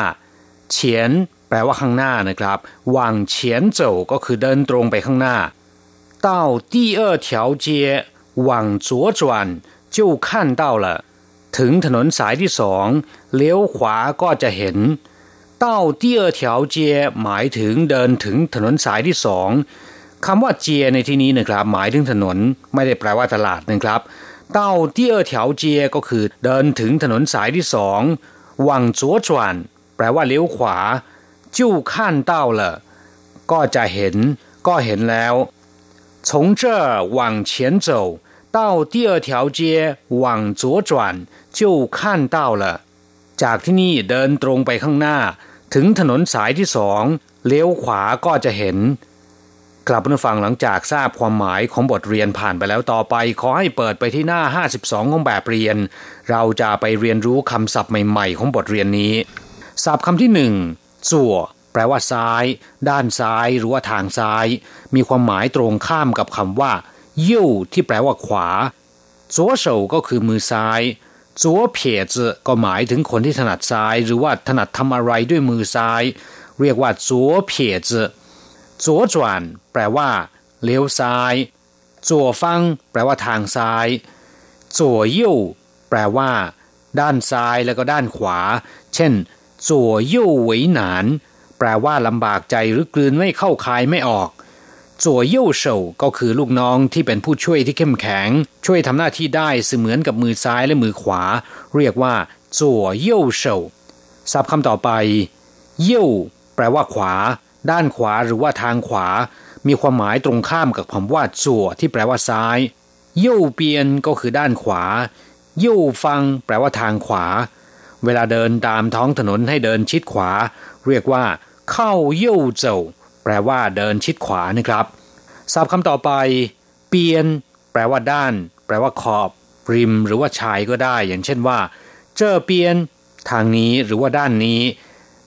เฉียน แปลว่าข้างหน้านะครับ往前走ก็คือเดินตรงไปข้างหน้า到第二条街往左转就看到了ถึงถนนสายที่สองเลี้ยวขวาก็จะเห็น到第二条街หมายถึงเดินถึงถนนสายที่สองคำว่าเจียในที่นี้นะครับ หมายถึงถนนไม่ได้แปลว่าตลาดนะครับ到第二条街ก็คือเดินถึงถนนสายที่สอง往左转แปลว่าเลี้ยวขวา 就看到了ก็จะเห็น ก็เห็นแล้ว从这往前走到第二条街往左转就看到了จากที่นี่เดินตรงไปข้างหน้า ถึงถนนสายที่สองเลี้ยวขวาก็จะเห็น กลับมาฟังหลังจากทราบความหมายของบทเรียนผ่านไปแล้วต่อไป ขอให้เปิดไปที่หน้า 52ของแบบเรียน เราจะไปเรียนรู้คำศัพท์ใหม่ๆ ของบทเรียนนี้ ศัพท์คำที่หนึ่ง จั่วแปลว่าซ้าย ด้านซ้าย หรือว่าทางซ้าย มีความหมายตรงข้ามกับคำว่ายิ่วที่แปลว่าขวาจัวเฉาก็คือมือซ้ายจัวเพียจก็หมายถึงคนที่ถนัดซ้าย หรือว่าถนัดทำอะไรด้วยมือซ้าย เรียกว่าจัวเพียจจัวจวนแปลว่าเลี้ยวซ้ายจัวฟังแปลว่าทางซ้ายจัวยิ่วแปลว่า ด้านซ้ายแล้วก็ด้านขวา เช่น จัวยิ่วหวยหนาน แปลว่าลำบากใจหรือกลืนไม่เข้าคายไม่ออกจัวเย่เฉาก็คือลูกน้องที่เป็นผู้ช่วยที่เข้มแข็ง ช่วยทำหน้าที่ได้เสมือนกับมือซ้ายและมือขวา เรียกว่าจัวเย่เฉาศัพท์คำต่อไปเย่แปลว่าขวา ด้านขวาหรือว่าทางขวา มีความหมายตรงข้ามกับคำว่าจั่วที่แปลว่าซ้ายเย่เปียนก็คือด้านขวาเย่ฟัง แปลว่าทางขวา เวลาเดินตามท้องถนนให้เดินชิดขวา เรียกว่า เข้าเย่เจ้าแปลว่าเดินชิดขวานะครับศัพท์คำต่อไป เปียน แปลว่าด้าน แปลว่าขอบ ริม หรือว่าชายก็ได้ อย่างเช่นว่า เจอเปียน ทางนี้หรือว่าด้านนี้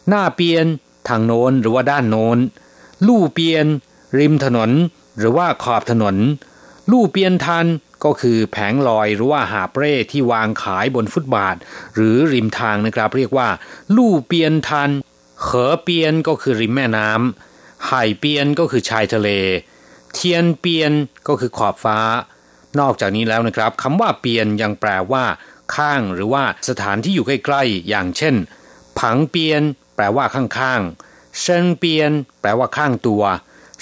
หน้าเปียน ทางโน้นหรือว่าด้านโน้น ลู่เปียน ริมถนน หรือว่าขอบถนน ลู่เปียนทัน ก็คือแผงลอยหรือว่าหาเปร่ที่วางขายบนฟุตบาท หรือริมทางนะครับ เรียกว่า ลู่เปียนทันเขอเปียนก็คือริมแม่น้ำไห่เปียนก็คือชายทะเล เทียนเปียนก็คือขอบฟ้า นอกจากนี้แล้วนะครับคำว่าเปียนยังแปลว่า ข้างหรือว่าสถานที่อยู่ใกล้ๆ อย่างเช่น ผังเปียน แปลว่าข้างๆเชิงเปียน แปลว่าข้างตัว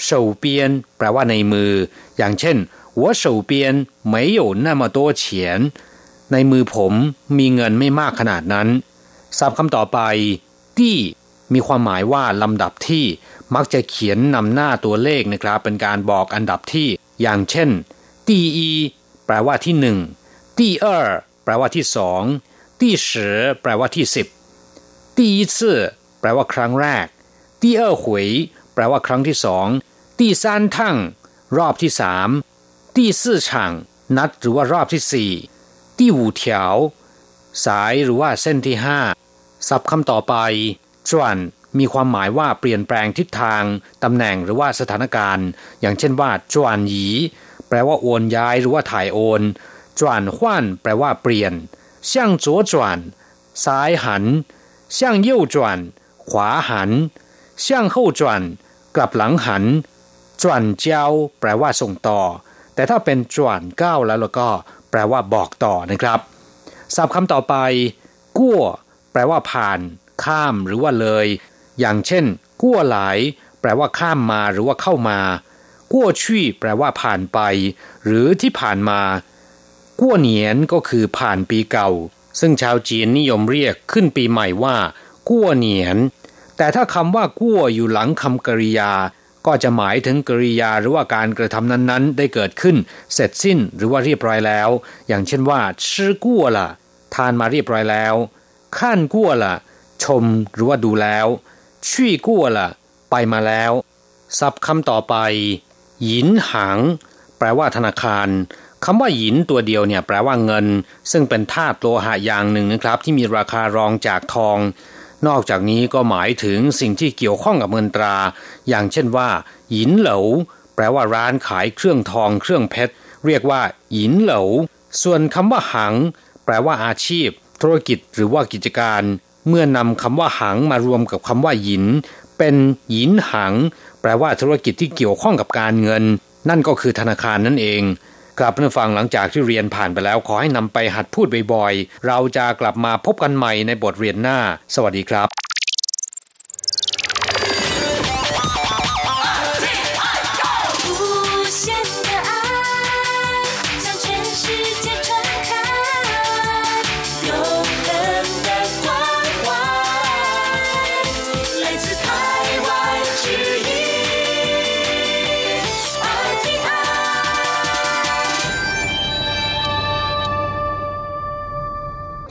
เฉาเปียน แปลว่าในมือ อย่างเช่น 我手边没有那么多钱ในมือผมมีเงินไม่มากขนาดนั้นศัพท์คำต่อไปตี้มีความหมายว่าลำดับที่มักจะเขียนนำหน้าตัวเลขนะครับ เป็นการบอกอันดับที่ อย่างเช่นตีอีแปลว่าที่หนึ่งตีเออแปลว่าที่สองตีสิแปลว่าที่สิบตีซื่อแปลว่าครั้งแรกตีเออหวยแปลว่าครั้งที่สองตีซานทั่งรอบที่สาม ที่สี่ฉางนัดหรือว่ารอบที่สี่ที่หูเถวสายหรือว่าเส้นที่ห้าศัพท์คำต่อไปจวนมีความหมายว่าเปลี่ยนแปลงทิศทาง ตำแหน่งหรือว่าสถานการณ์ อย่างเช่นว่าจวนหยีแปลว่าโอนย้ายหรือว่าถ่ายโอนจวนขวานแปลว่าเปลี่ยนเสี่ยงจวจวนซ้ายหันเสี่ยงยิ่วจวนขวาหันเสี่ยงเข้จวนกลับหลังหันจวนเจ้าแปลว่าส่งต่อ แต่ถ้าเป็นจวนเก้าแล้วเราก็แปลว่าบอกต่อนะครับศัพท์คำต่อไปกั้วแปลว่าผ่าน ข้ามหรือว่าเลย อย่างเช่นกั้วหลาย แปลว่าข้ามมาหรือว่าเข้ามากั้วชี่แปลว่าผ่านไป หรือที่ผ่านมากั้วเหนียนก็คือผ่านปีเก่า ซึ่งชาวจีนนิยมเรียกขึ้นปีใหม่ว่ากั้วเหนียน แต่ถ้าคำว่ากั้วอยู่หลังคำกริยา ก็จะหมายถึงกริยาหรือว่าการกระทำนั้นๆ ได้เกิดขึ้น เสร็จสิ้นหรือว่าเรียบร้อยแล้ว อย่างเช่นว่าชื่อกั้วละทานมาเรียบร้อยแล้วขั้นกั้วละชมหรือว่าดูแล้วชี่กั้วละไปมาแล้วศัพท์คำต่อไปหยินหังแปลว่าธนาคารคำว่าหยินตัวเดียวเนี่ยแปลว่าเงิน ซึ่งเป็นธาตุโลหะอย่างหนึ่งนะครับ ที่มีราคารองจากทอง นอกจากนี้ก็หมายถึงสิ่งที่เกี่ยวข้องกับเงินตรา อย่างเช่นว่าหยินเหลาแปลว่าร้านขายเครื่องทองเครื่องเพชร เรียกว่าหยินเหลาส่วนคำว่าหัง แปลว่าอาชีพ ธุรกิจหรือว่ากิจการ เมื่อนำคำว่าหังมารวมกับคำว่าหยิน เป็นหยินหัง แปลว่าธุรกิจที่เกี่ยวข้องกับการเงิน นั่นก็คือธนาคารนั่นเอง กลับมาฟังหลังจากที่เรียนผ่านไปแล้วขอให้นำไปหัดพูดบ่อยๆ เราจะกลับมาพบกันใหม่ในบทเรียนหน้า สวัสดีครับ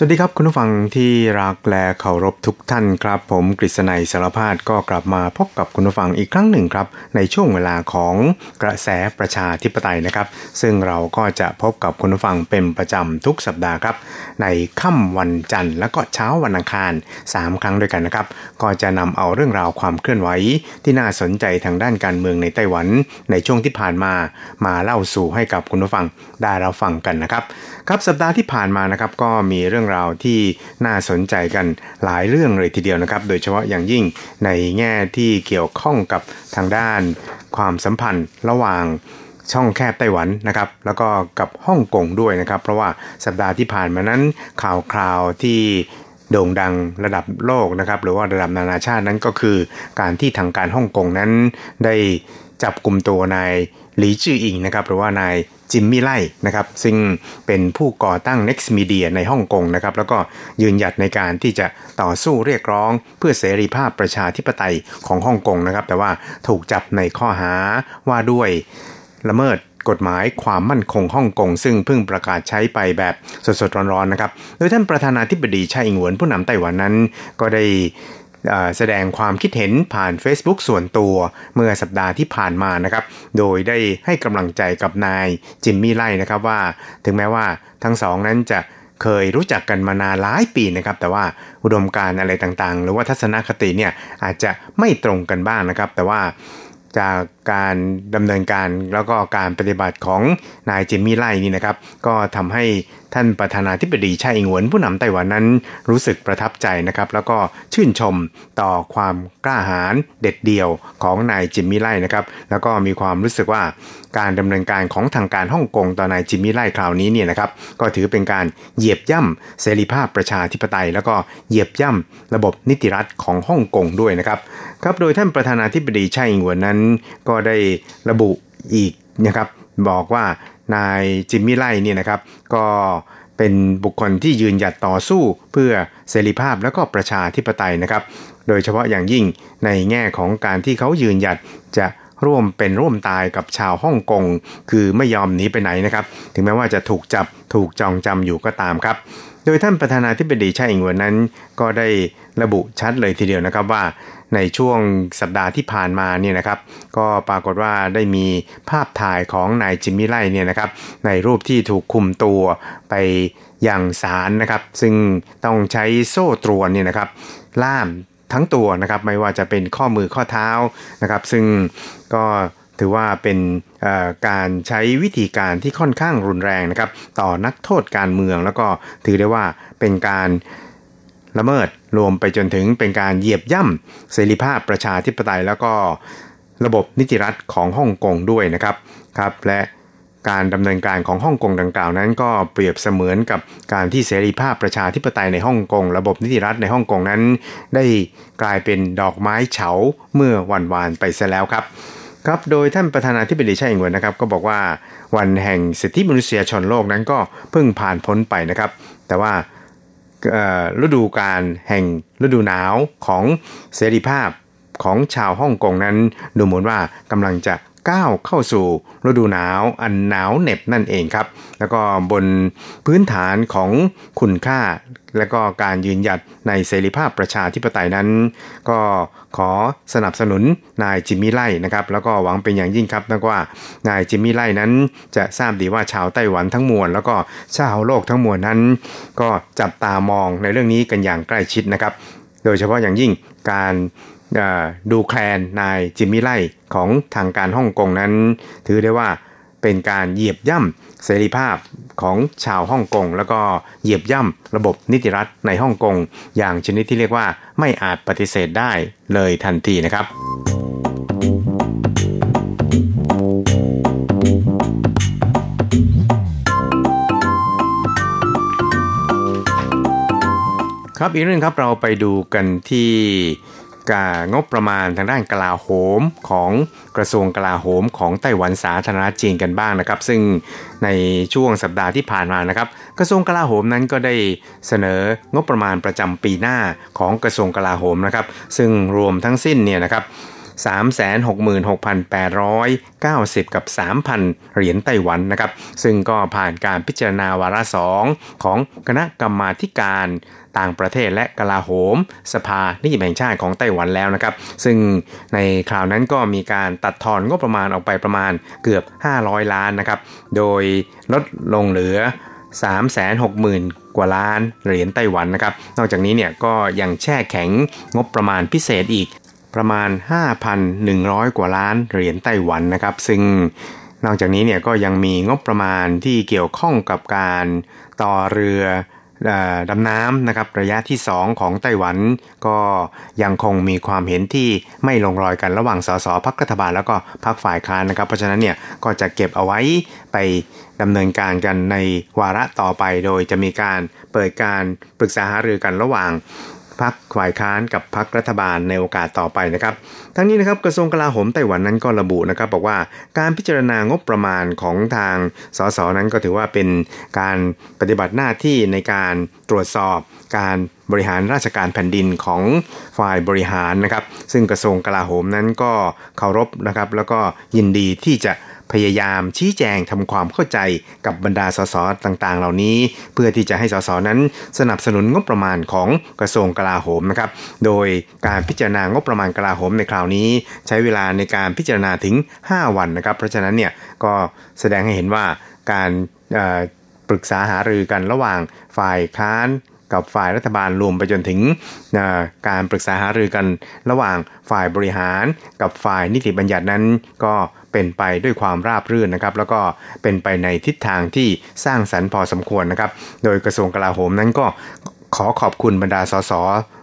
สวัสดีครับคุณผู้ฟังที่รักและเคารพทุกท่านครับ ผมกฤษณัยสารพาดก็กลับมาพบกับคุณผู้ฟังอีกครั้งหนึ่งครับ ในช่วงเวลาของกระแสประชาธิปไตยนะครับ ซึ่งเราก็จะพบกับคุณผู้ฟังเป็นประจำทุกสัปดาห์ครับ ในค่ำวันจันทร์และก็เช้าวันอังคาร 3 ครั้งด้วยกันนะครับ ก็จะนำเอาเรื่องราวความเคลื่อนไหวที่น่าสนใจทางด้านการเมืองในไต้หวัน ในช่วงที่ผ่านมามาเล่าสู่ให้กับคุณผู้ฟังได้เราฟังกันนะครับ ครับสัปดาห์ที่ผ่านมานะครับก็มีเรื่องราวที่น่าสนใจกันหลายเรื่องเลยทีเดียวนะครับ โดยเฉพาะอย่างยิ่งในแง่ที่เกี่ยวข้องกับทางด้านความสัมพันธ์ระหว่างช่องแคบไต้หวันนะครับแล้วก็กับฮ่องกงด้วยนะครับ เพราะว่าสัปดาห์ที่ผ่านมานั้นข่าวคราวที่โด่งดังระดับโลกนะครับหรือว่าระดับนานาชาตินั้นก็คือ การที่ทางการฮ่องกงนั้นได้จับกลุ่มตัวนายหลีจื้ออิงนะครับหรือว่านาย จิมมี่ไล่นะครับซึ่งเป็นผู้ก่อตั้ง Next Media ในฮ่องกงนะครับแล้วก็ยืนหยัดในการที่จะต่อสู้เรียกร้องเพื่อเสรีภาพประชาธิปไตยของฮ่องกงนะครับแต่ว่าถูกจับในข้อหาว่าด้วยละเมิดกฎหมายความมั่นคงฮ่องกงซึ่งเพิ่งประกาศใช้ไปแบบสดๆร้อนๆนะครับ โดยท่านประธานาธิบดีชาอิงหวนผู้นำไต้หวันนั้น ก็ได้ แสดงความคิดเห็นผ่าน Facebook ส่วนตัวเมื่อสัปดาห์ที่ผ่านมานะครับ โดยได้ให้กำลังใจกับนายจิมมี่ไล่นะครับว่า ถึงแม้ว่าทั้งสองนั้นจะเคยรู้จักกันมานานหลายปีนะครับ แต่ว่าอุดมการอะไรต่างๆ หรือว่าทัศนคติเนี่ยอาจจะไม่ตรงกันบ้างนะครับ แต่ว่า จากการดำเนินการแล้วก็การปฏิบัติของนายจิมมี่ไล่นี่นะครับ ก็ทำให้ท่านประธานาธิบดีชาอิงหวนผู้นำไต้หวันนั้นรู้สึกประทับใจนะครับ แล้วก็ชื่นชมต่อความกล้าหาญเด็ดเดี่ยวของนายจิมมี่ไล่นะครับ แล้วก็มีความรู้สึกว่าการดำเนินการของทางการฮ่องกงต่อนายจิมมี่ไล่คราวนี้เนี่ยนะครับ ก็ถือเป็นการเหยียบย่ำเสรีภาพประชาธิปไตย แล้วก็เหยียบย่ำระบบนิติรัฐของฮ่องกงด้วยนะครับ ครับโดยท่านประธานาธิบดีไชาอิงหวนนั้น ก็ได้ระบุอีกนะครับบอกว่านายจิมมี่ไล่เนี่ยนะครับ ก็เป็นบุคคลที่ยืนหยัดต่อสู้เพื่อเสรีภาพและก็ประชาธิปไตยนะครับ โดยเฉพาะอย่างยิ่งในแง่ของการที่เขายืนหยัดจะร่วมเป็นร่วมตายกับชาวฮ่องกงคือไม่ยอมหนีไปไหนนะครับ ถึงแม้ว่าจะถูกจับถูกจองจำอยู่ก็ตามครับ โดยท่านประธานาธิบดีชาอิงเวินนั้น ก็ได้ระบุชัดเลยทีเดียวนะครับว่าในช่วงสัปดาห์ที่ผ่านมาเนี่ยนะครับ ก็ปรากฏว่าได้มีภาพถ่ายของนายจิมมี่ไล่เนี่ยนะครับ ในรูปที่ถูกคุมตัวไปยังศาลนะครับ ซึ่งต้องใช้โซ่ตรวนเนี่ยนะครับ ล่ามทั้งตัวนะครับ ไม่ว่าจะเป็นข้อมือข้อเท้านะครับ ซึ่งก็ ถือว่าเป็นการใช้วิธีการที่ค่อนข้างรุนแรงนะครับ ต่อนักโทษการเมือง แล้วก็ถือได้ว่าเป็นการละเมิดรวมไปจนถึงเป็นการเหยียบย่ำเสรีภาพประชาธิปไตย แล้วก็ระบบนิติรัฐของฮ่องกงด้วยนะครับครับ และการดำเนินการของฮ่องกงดังกล่าวนั้นก็เปรียบเสมือนกับการที่เสรีภาพประชาธิปไตยในฮ่องกงระบบนิติรัฐในฮ่องกงนั้น ได้กลายเป็นดอกไม้เฉาเมื่อวันวานไปซะแล้วครับ ครับโดยท่านประธานาธิบดีไช่อิงเวนนะครับก็บอกว่าวันแห่งสิทธิมนุษยชนโลกนั้นก็เพิ่งผ่านพ้นไปนะครับ แต่ว่าฤดูการแห่งฤดูหนาวของเสรีภาพของชาวฮ่องกงนั้น ดูเหมือนว่ากำลังจะก้าวเข้าสู่ฤดูหนาวอันหนาวเหน็บนั่นเองครับ แล้วก็บนพื้นฐานของคุณค่า และก็การยืนหยัดในเสรีภาพประชาธิปไตยนั้น ก็ขอสนับสนุนนายจิมมี่ไล่นะครับ แล้วก็หวังเป็นอย่างยิ่งครับนะว่านายจิมมี่ไล่นั้นจะทราบดีว่าชาวไต้หวันทั้งมวล แล้วก็ชาวโลกทั้งมวลนั้น ก็จับตามองในเรื่องนี้กันอย่างใกล้ชิดนะครับ โดยเฉพาะอย่างยิ่งการดูแคลนนายจิมมี่ไล่ของทางการฮ่องกงนั้น ถือได้ว่า เป็นการเหยียบย่ำเสรีภาพของชาวฮ่องกงแล้วก็เหยียบย่ำระบบนิติรัฐในฮ่องกงอย่างชนิดที่เรียกว่าไม่อาจปฏิเสธได้เลยทันทีนะครับครับอีกเรื่องครับเราไปดูกันที่ งบประมาณทางด้านกลาโหมของกระทรวงกลาโหมของไต้หวันสาธารณจีนกันบ้างนะครับ ซึ่งในช่วงสัปดาห์ที่ผ่านมานะครับ กระทรวงกลาโหมนั้นก็ได้เสนองบประมาณประจำปีหน้าของกระทรวงกลาโหมนะครับ ซึ่งรวมทั้งสิ้นเนี่ยนะครับ 366,890 กับ 3,000 เหรียญไต้หวันนะครับ ซึ่งก็ผ่านการพิจารณาวาระสองของคณะกรรมาการต่างประเทศและกลาโหม สภานิติแห่งชาติของไต้หวันแล้วนะครับ ซึ่งในคราวนั้นก็มีการตัดทอนงบประมาณออกไปประมาณเกือบ 500 ล้านนะครับ โดยลดลงเหลือ 360,000 กว่าล้านเหรียญไต้หวันนะครับ นอกจากนี้เนี่ยก็ยังแช่แข็งงบประมาณพิเศษอีก ประมาณ 5,100 กว่าล้านเหรียญไต้หวันนะครับ ซึ่งนอกจากนี้เนี่ยก็ยังมีงบประมาณที่เกี่ยวข้องกับการต่อเรือดำน้ำนะครับระยะที่ 2 ของไต้หวัน ก็ยังคงมีความเห็นที่ไม่ลงรอยกันระหว่างสสพักรัฐบาลแล้วก็พักฝ่ายค้านนะครับ เพราะฉะนั้นเนี่ยก็จะเก็บเอาไว้ไปดำเนินการกันในวาระต่อไป โดยจะมีการเปิดการปรึกษาหารือกันระหว่าง พักฝ่ายค้านกับพักรัฐบาลในโอกาสต่อไปนะครับ ทั้งนี้นะครับกระทรวงกลาโหมไต้หวันนั้นก็ระบุนะครับบอกว่าการพิจารณางบประมาณของทางสสนั้นก็ถือว่าเป็นการปฏิบัติหน้าที่ในการตรวจสอบการบริหารราชการแผ่นดินของฝ่ายบริหารนะครับ ซึ่งกระทรวงกลาโหมนั้นก็เคารพนะครับ แล้วก็ยินดีที่จะ พยายามชี้แจงทำความเข้าใจกับบรรดาสสต่างๆ เหล่านี้ เพื่อที่จะให้สสนั้นสนับสนุนงบประมาณของกระทรวงกลาโหมนะครับโดยการพิจารณางบประมาณกลาโหมในคราวนี้ ใช้เวลาในการพิจารณาถึง 5 วันนะครับ เพราะฉะนั้นเนี่ยก็แสดงให้เห็นว่าการปรึกษาหารือกันระหว่างฝ่ายค้าน กับฝ่ายรัฐบาลรวมไปจนถึงการปรึกษาหารือกันระหว่างฝ่ายบริหาร กับฝ่ายนิติบัญญัตินั้น ก็เป็นไปด้วยความราบรื่นนะครับ แล้วก็เป็นไปในทิศทางที่สร้างสรรค์พอสมควรนะครับ โดยกระทรวงกลาโหมนั้นก็ขอขอบคุณบรรดาสส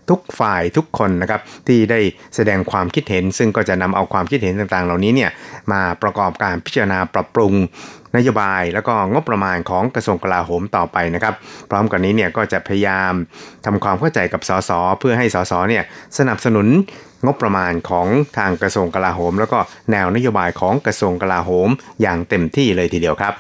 ทุกฝ่ายทุกคนนะครับที่ได้แสดงความคิดเห็น ซึ่งก็จะนำเอาความคิดเห็นต่างๆ เหล่านี้เนี่ยมาประกอบการพิจารณาปรับปรุง นโยบายแล้วก็งบประมาณของกระทรวงกลาโหมต่อไปนะครับ พร้อมกันนี้เนี่ยก็จะพยายามทำความเข้าใจกับสสเพื่อให้สสเนี่ยสนับสนุนงบประมาณของทางกระทรวงกลาโหม แล้วก็แนวนโยบายของกระทรวงกลาโหม อย่างเต็มที่เลยทีเดียวครับ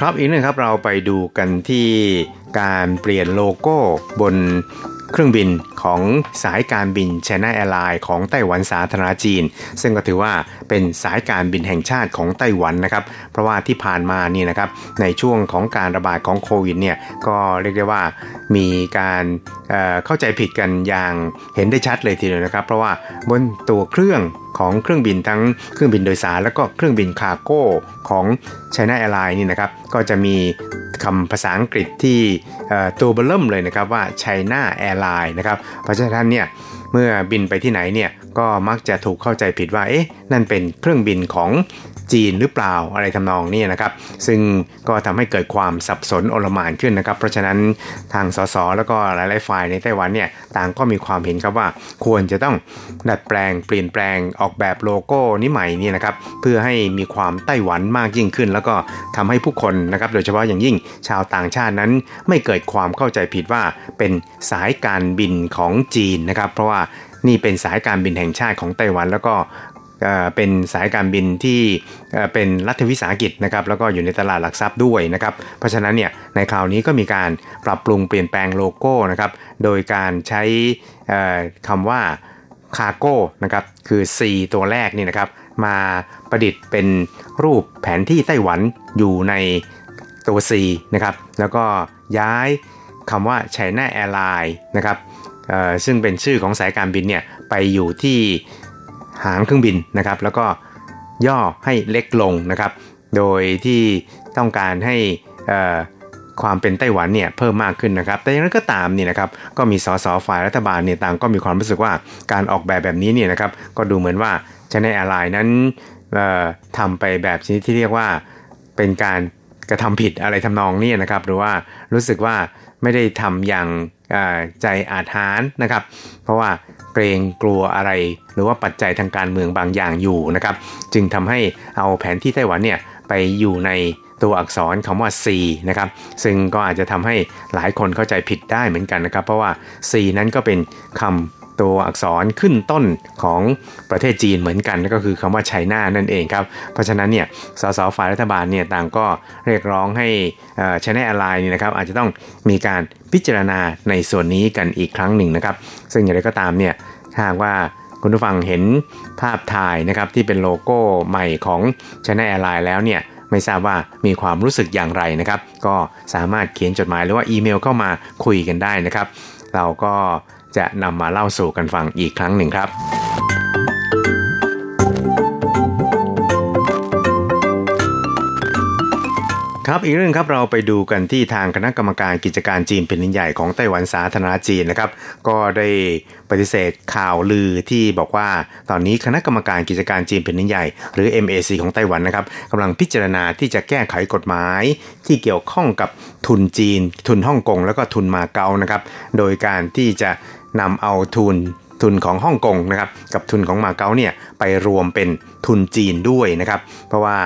ครับอีกหนึ่งครับเราไปดูกันที่การเปลี่ยนโลโก้บนเครื่องบินของสายการบิน China Airlines ของไต้หวันสาธารณรัฐจีน ซึ่งก็ถือว่าเป็นสายการบินแห่งชาติของไต้หวันนะครับ เพราะว่าที่ผ่านมานี่นะครับในช่วงของการระบาดของโควิดเนี่ยก็เรียกได้ว่ามีการเเข้าใจผิดกันอย่างเห็นได้ชัดเลยทีเดียวนะครับ เพราะว่าบนตัวเครื่อง ของเครื่องบินทั้งเครื่องบินโดยสาร แล้วก็เครื่องบินคาร์โก้ของ China Airlines นี่นะครับก็จะมีคำภาษาอังกฤษที่ตัวเบลเริ่มเลยนะครับว่า China Airlines นะครับเพราะฉะนั้นเนี่ยเมื่อบินไปที่ไหนเนี่ยก็มักจะถูกเข้าใจผิดว่าเอ๊ะนั่นเป็นเครื่องบินของ จีนหรือเปล่าอะไรทำนองนี้นะครับ ซึ่งก็ทำให้เกิดความสับสนโอลมานขึ้นนะครับ เพราะฉะนั้นทางสสแล้วก็หลายๆฝ่ายในไต้หวันเนี่ยต่างก็มีความเห็นครับว่าควรจะต้องดัดแปลงเปลี่ยนแปลงออกแบบโลโก้นี้ใหม่นี่นะครับเพื่อให้มีความไต้หวันมากยิ่งขึ้น แล้วก็ทำให้ผู้คนนะครับโดยเฉพาะอย่างยิ่งชาวต่างชาตินั้นไม่เกิดความเข้าใจผิดว่าเป็นสายการบินของจีนนะครับ เพราะว่านี่เป็นสายการบินแห่งชาติของไต้หวันแล้วก็ เป็นสายการบินที่เป็นรัฐวิสาหกิจนะครับแล้วก็อยู่ในตลาดหลักทรัพย์ด้วยนะครับเพราะฉะนั้นเนี่ยในคราวนี้ก็มีการปรับปรุงเปลี่ยนแปลงโลโก้นะครับโดยการใช้คำว่าคาโก้นะครับคือ C ตัวแรกนี่นะครับมาประดิษฐ์เป็นรูปแผนที่ไต้หวันอยู่ในตัว C นะครับแล้วก็ย้ายคำว่า China Airline นะครับซึ่งเป็นชื่อของสายการบินเนี่ยไปอยู่ที่ หางเครื่องบินนะครับ แล้วก็ย่อให้เล็กลงนะครับ โดยที่ต้องการให้ความเป็นไต้หวันเนี่ยเพิ่มมากขึ้นนะครับ แต่อย่างนั้นก็ตามนี่นะครับ ก็มีสสฝ่ายรัฐบาลเนี่ยต่างก็มีความรู้สึกว่าการออกแบบแบบนี้เนี่ยนะครับ ก็ดูเหมือนว่าชนแอร์ไลน์นั้นทำไปแบบชนิดที่เรียกว่าเป็นการกระทำผิดอะไรทำนองนี้นะครับ หรือว่ารู้สึกว่าไม่ได้ทำอย่างใจอาถรรพ์นะครับ เพราะว่าเกรงกลัวอะไร หรือว่าปัจจัยทางการเมืองบางอย่างอยู่นะครับ จึงทำให้เอาแผนที่ไต้หวันเนี่ยไปอยู่ในตัวอักษรคำว่า C นะครับ ซึ่งก็อาจจะทำให้หลายคนเข้าใจผิดได้เหมือนกันนะครับ เพราะว่า C นั้นก็เป็นคำตัวอักษรขึ้นต้นของประเทศจีนเหมือนกันก็คือคำว่าไชน่านั่นเองครับ เพราะฉะนั้นเนี่ยสสฝ่ายรัฐบาลเนี่ยต่างก็เรียกร้องให้ชแนลไลน์นี่นะครับอาจจะต้องมีการพิจารณาในส่วนนี้กันอีกครั้งหนึ่งนะครับ ซึ่งอย่างไรก็ตามเนี่ยถ้าว่า คุณผู้ฟังเห็นภาพถ่ายนะครับที่เป็นโลโก้ใหม่ของ China Airline แล้วเนี่ยไม่ทราบว่ามีความรู้สึกอย่างไรนะครับ ก็สามารถเขียนจดหมายหรือว่าอีเมลเข้ามาคุยกันได้นะครับ เราก็จะนำมาเล่าสู่กันฟังอีกครั้งหนึ่งครับ ครับอีกเรื่องครับเราไปดูกันที่ทางคณะกรรมการกิจการจีนเป็นใหญ่ของไต้หวันสาธารณจีนนะครับ ก็ได้ปฏิเสธข่าวลือที่บอกว่าตอนนี้คณะกรรมการกิจการจีนเป็นใหญ่ หรือ MAC ของไต้หวันนะครับกำลังพิจารณาที่จะแก้ไขกฎหมาย ที่เกี่ยวข้องกับทุนจีน ทุนฮ่องกงแล้วก็ทุนมาเก๊านะครับ โดยการที่จะนำเอาทุนทุนของฮ่องกงนะครับกับทุนของมาเก๊าเนี่ยไปรวมเป็นทุนจีนด้วยนะครับ เพราะว่า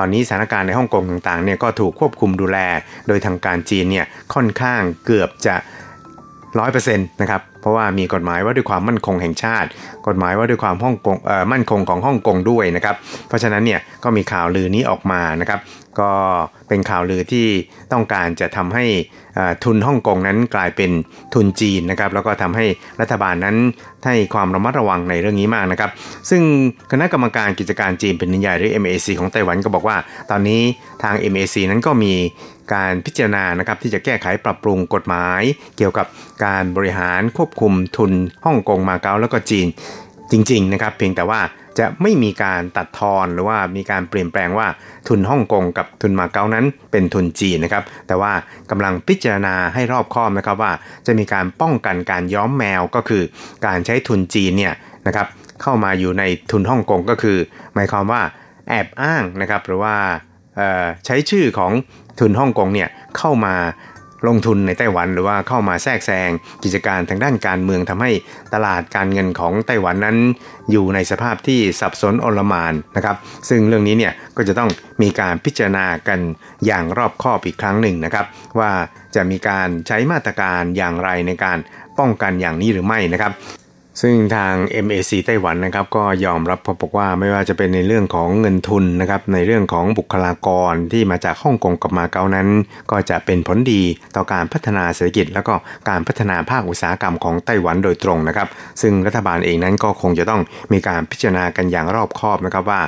ตอนนี้สถานการณ์ในฮ่องกงต่างๆเนี่ยก็ถูกควบคุมดูแล โดยทางการจีนเนี่ยค่อนข้างเกือบจะร้อยเปอร์เซ็นต์นะครับเพราะว่ามีกฎหมายว่าด้วยความมั่นคงแห่งชาติ กฎหมายว่าด้วยความฮ่องกงเอ่อมั่นคงของฮ่องกงด้วยนะครับเพราะฉะนั้นเนี่ยก็มีข่าวลือนี้ออกมานะครับ ก็เป็นข่าวลือที่ต้องการจะทำให้ทุนฮ่องกงนั้นกลายเป็นทุนจีนนะครับ แล้วก็ทำให้รัฐบาลนั้นให้ความระมัดระวังในเรื่องนี้มากนะครับ ซึ่งคณะกรรมการกิจการจีนเป็นใหญ่หรือ MAC ของไต้หวันก็บอกว่า ตอนนี้ทาง MAC นั้นก็มีการพิจารณานะครับที่จะแก้ไขปรับปรุงกฎหมาย เกี่ยวกับการบริหารควบคุมทุนฮ่องกงมาเก๊าแล้วก็จีนจริงๆนะครับ เพียงแต่ว่า จะไม่มีการตัดทอนหรือว่ามีการเปลี่ยนแปลงว่าทุนฮ่องกงกับทุนมาเก๊านั้น เป็นทุนจีนนะครับ แต่ว่ากำลังพิจารณาให้รอบคอบนะครับว่าจะมีการป้องกันการย้อมแมวก็คือ การใช้ทุนจีนเนี่ยนะครับเข้ามาอยู่ในทุนฮ่องกงก็คือ หมายความว่าแอบอ้างนะครับหรือว่าใช้ชื่อของทุนฮ่องกงเนี่ยเข้ามา ลงทุนในไต้หวันหรือว่าเข้ามาแทรกแซงกิจการทางด้านการเมืองทำให้ตลาดการเงินของไต้หวันนั้น อยู่ในสภาพที่สับสนโอลมานนะครับ ซึ่งเรื่องนี้เนี่ยก็จะต้องมีการพิจารณากันอย่างรอบคอบอีกครั้งหนึ่งนะครับ ว่าจะมีการใช้มาตรการอย่างไรในการป้องกันอย่างนี้หรือไม่นะครับ ซึ่งทาง MAC ไต้หวันนะครับก็ยอมรับบอกว่าไม่ว่าจะเป็นในเรื่องของเงินทุนนะครับในเรื่องของบุคลากรที่มาจากฮ่องกงกับมาเก๊านั้น ก็จะเป็นผลดีต่อการพัฒนาเศรษฐกิจ แล้วก็การพัฒนาภาคอุตสาหกรรมของไต้หวันโดยตรงนะครับ ซึ่งรัฐบาลเองนั้นก็คงจะต้องมีการพิจารณากันอย่างรอบคอบนะครับว่า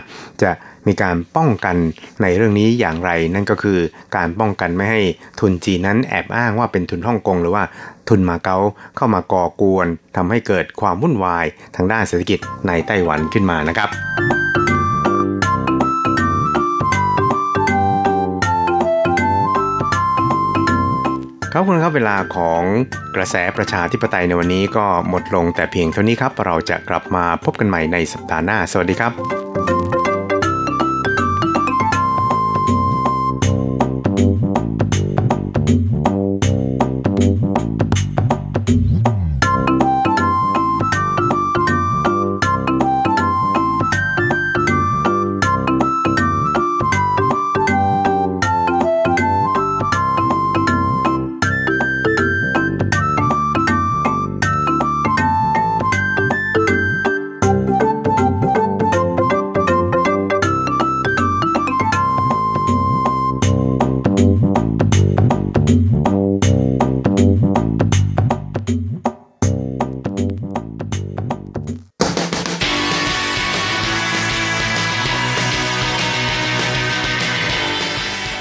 จะ มีการป้องกันในเรื่องนี้อย่างไร นั่นก็คือการป้องกันไม่ให้ทุนจีนนั้นแอบอ้างว่าเป็นทุนฮ่องกงหรือว่าทุนมาเก๊าเข้ามาก่อกวนทำให้เกิดความวุ่นวายทางด้านเศรษฐกิจในไต้หวันขึ้นมานะครับครับคุณครับเวลาของกระแสประชาธิปไตยในวันนี้ก็หมดลงแต่เพียงเท่านี้ครับ เราจะกลับมาพบกันใหม่ในสัปดาห์หน้า สวัสดีครับ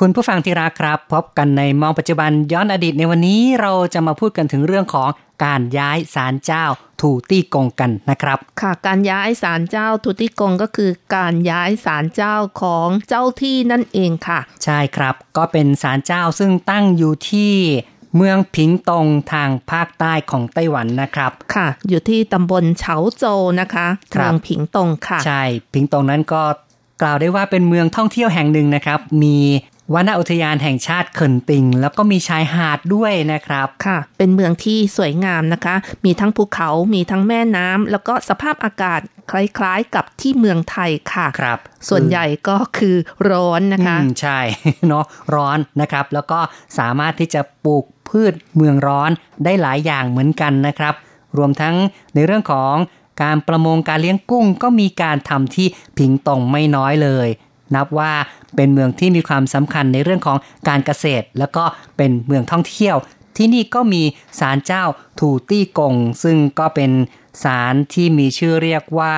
คุณผู้ฟังที่รักครับ พบกันในมองปัจจุบันย้อนอดีตในวันนี้เราจะมาพูดกันถึงเรื่องของการย้ายศาลเจ้าถูตี้กงกันนะครับ ค่ะ การย้ายศาลเจ้าทุติกงก็คือ การย้ายศาลเจ้าของเจ้าที่นั่นเองค่ะ ใช่ครับ ก็เป็นศาลเจ้าซึ่งตั้งอยู่ที่เมืองผิงตงทางภาคใต้ของไต้หวันนะครับ ค่ะ อยู่ที่ตำบลเฉาโจนะคะครับเมืองผิงตงค่ะ ใช่ ผิงตงนั้นก็กล่าวได้ว่าเป็นเมืองท่องเที่ยวแห่งหนึ่งนะครับ มี วนอุทยานแห่งชาติเขินติง แล้วก็มีชายหาดด้วยนะครับค่ะ เป็นเมืองที่สวยงามนะคะ มีทั้งภูเขา มีทั้งแม่น้ำแล้วก็สภาพอากาศคล้ายๆกับที่เมืองไทยค่ะครับ ส่วนใหญ่ก็คือร้อนนะคะอืมใช่เนาะร้อนนะครับ แล้วก็สามารถที่จะปลูกพืชเมืองร้อนได้หลายอย่างเหมือนกันนะครับ รวมทั้งในเรื่องของการประมงการเลี้ยงกุ้งก็มีการทำที่ผิงตงไม่น้อยเลย นับว่าเป็นเมืองที่มีความสำคัญในเรื่องของการเกษตร แล้วก็เป็นเมืองท่องเที่ยว ที่นี่ก็มีศาลเจ้าถูตี้กง ซึ่งก็เป็นศาลที่มีชื่อเรียกว่า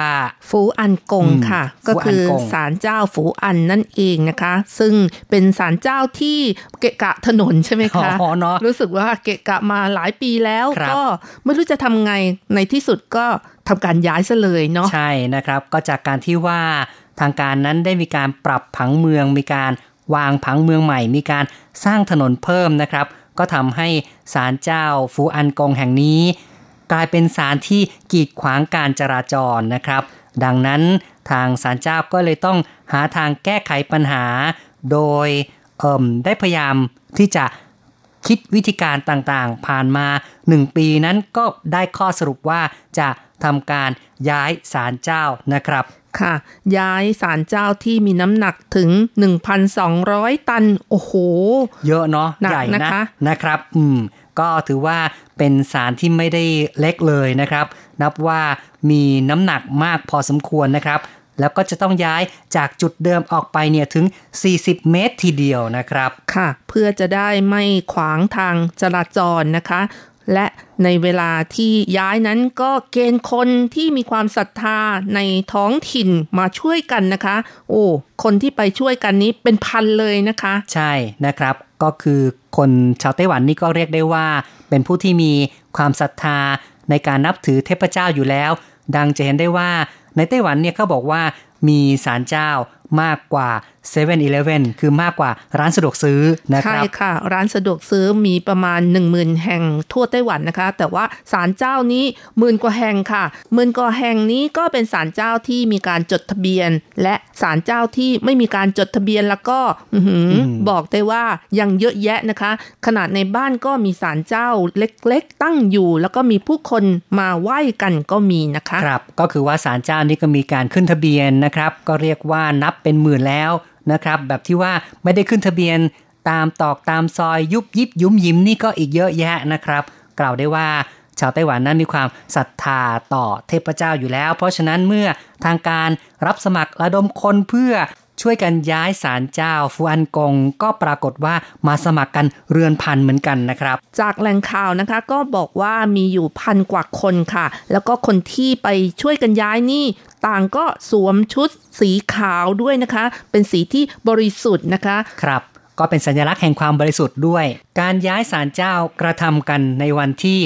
ฟูอันกงอืมค่ะฟูก็คืออันกงศาลเจ้าฟูอันนั่นเองนะคะ ซึ่งเป็นศาลเจ้าที่เกะกะถนนใช่ไหมคะอ๋อเนาะรู้สึกว่าเกะกะมาหลายปีแล้วครับก็ไม่รู้จะทำไงในที่สุดก็ทำการย้ายซะเลยเนาะใช่นะครับ ก็จากการที่ว่า ทางการนั้นได้มีการปรับผังเมือง มีการวางผังเมืองใหม่ มีการสร้างถนนเพิ่มนะครับ ก็ทำให้ศาลเจ้าฟูอันกงแห่งนี้ กลายเป็นศาลที่กีดขวางการจราจรนะครับ ดังนั้นทางศาลเจ้าก็เลยต้องหาทางแก้ไขปัญหา โดยเอิ่มได้พยายามที่จะคิดวิธีการต่างๆ ผ่านมา 1 ปีนั้นก็ได้ข้อสรุปว่าจะทำการย้ายศาลเจ้านะครับค่ะ ย้ายศาลเจ้าที่มีน้ำหนักถึง 1,200 ตัน โอ้โห เยอะเนาะหนักใหญ่นะนะคะ นะครับ อืม ก็ถือว่าเป็นสารที่ไม่ได้เล็กเลยนะครับ นับว่ามีน้ำหนักมากพอสมควรนะครับแล้วก็จะต้องย้ายจากจุดเดิมออกไปเนี่ยถึง 40 เมตรทีเดียวนะครับ ค่ะ เพื่อจะได้ไม่ขวางทางจราจรนะคะ และในเวลาที่ย้ายนั้นก็เกณฑ์คนที่มีความศรัทธาในท้องถิ่นมาช่วยกันนะคะ โอ้คนที่ไปช่วยกันนี้เป็นพันเลยนะคะ ใช่นะครับ ก็คือคนชาวไต้หวันนี่ก็เรียกได้ว่า เป็นผู้ที่มีความศรัทธาในการนับถือเทพเจ้าอยู่แล้ว ดังจะเห็นได้ว่าในไต้หวันเนี่ยเขาบอกว่ามีศาลเจ้ามากกว่า 7 e เ e ่ e อคือมากกว่าร้านสะดวกซื้อนะคใช่รับค่ะ ร้านสะดวกซื้อมีประมาณ 1 0,000 แห่งทั่วไต้หวันนะคะ แต่ว่าศาลเจ้านี้หมื่นกว่าแห่งค่ะหมื่นกว่าแห่งนี้ก็เป็นศาลเจ้าที่มีการจดทะเบียน และศาลเจ้าที่ไม่มีการจดทะเบียนแล้วก็อื้อหืออบอกได้ว่ายังเยอะแยะนะคะ ขนาดในบ้านก็มีศาลเจ้าเล็กๆ ตั้งอยู่ แล้วก็มีผู้คนมาไหว้กันก็มีนะคะครับก็คือว่าศาลเจ้านี่ก็มีการขึ้นทะเบียนนะครับ ก็เรียกว่านับเป็นหมื่นแล้ว นะครับ แบบที่ว่าไม่ได้ขึ้นทะเบียนตามตอกตามซอยยุบยิบยุ้มยิ้มนี่ก็อีกเยอะแยะนะครับ กล่าวได้ว่าชาวไต้หวันนั้นมีความศรัทธาต่อเทพเจ้าอยู่แล้ว เพราะฉะนั้นเมื่อทางการรับสมัครระดมคนเพื่อ ช่วยกันย้ายศาลเจ้าฟูอันกง ก็ปรากฏว่ามาสมัครกันเรือนพันเหมือนกันนะครับ จากแหล่งข่าวนะคะก็บอกว่ามีอยู่พันกว่าคนค่ะ แล้วก็คนที่ไปช่วยกันย้ายนี่ ต่างก็สวมชุดสีขาวด้วยนะคะ เป็นสีที่บริสุทธิ์นะคะครับก็เป็นสัญลักษณ์แห่งความบริสุทธิ์ด้วย การย้ายศาลเจ้ากระทำกันในวันที่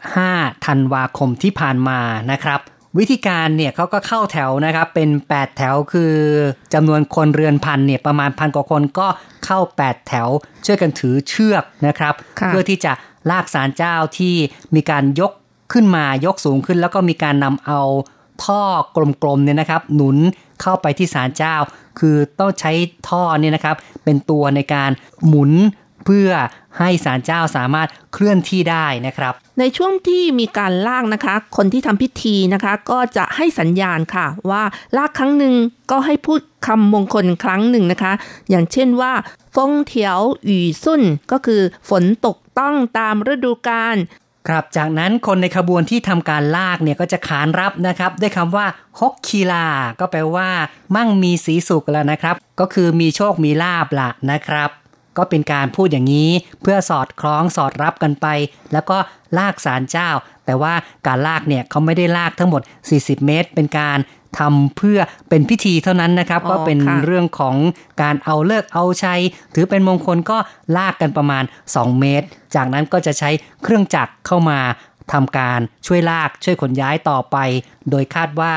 15 ธันวาคมที่ผ่านมานะครับ วิธีการเนี่ยเขาก็เข้าแถวนะครับเป็น 8 แถวคือจำนวนคนเรือนพันเนี่ยประมาณพันกว่าคนก็เข้า 8 แถว ช่วยกันถือเชือกนะครับค่ะเพื่อที่จะลากศาลเจ้าที่มีการยกขึ้นมายกสูงขึ้น แล้วก็มีการนำเอาท่อกลมๆเนี่ยนะครับ หนุนเข้าไปที่ศาลเจ้า คือต้องใช้ท่อเนี่ยนะครับ เป็นตัวในการหมุน เพื่อให้ศาลเจ้าสามารถเคลื่อนที่ได้นะครับ ในช่วงที่มีการลากนะคะ คนที่ทำพิธีนะคะ ก็จะให้สัญญาณค่ะ ว่าลากครั้งหนึ่งก็ให้พูดคำมงคลครั้งหนึ่งนะคะ อย่างเช่นว่าฟงเถียวหยู่ซุ่นก็คือฝนตกต้องตามฤดูกาลครับ จากนั้นคนในขบวนที่ทำการลากเนี่ยก็จะขานรับนะครับ ด้วยคำว่าฮกคีลา ก็แปลว่า มั่งมีสีสุขแล้วนะครับ ก็คือมีโชคมีลาบละนะครับ ก็เป็นการพูดอย่างนี้เพื่อสอดคล้องสอดรับกันไป แล้วก็ลากสารเจ้า แต่ว่าการลากเนี่ยเขาไม่ได้ลากทั้งหมด 40 เมตร เป็นการทำเพื่อเป็นพิธีเท่านั้นนะครับอ๋อก็เป็นค่ะเรื่องของการเอาเลิกษ์เอาชัย ถือเป็นมงคลก็ลากกันประมาณ 2 เมตร จากนั้นก็จะใช้เครื่องจักรเข้ามาทำการช่วยลากช่วยขนย้ายต่อไป โดยคาดว่า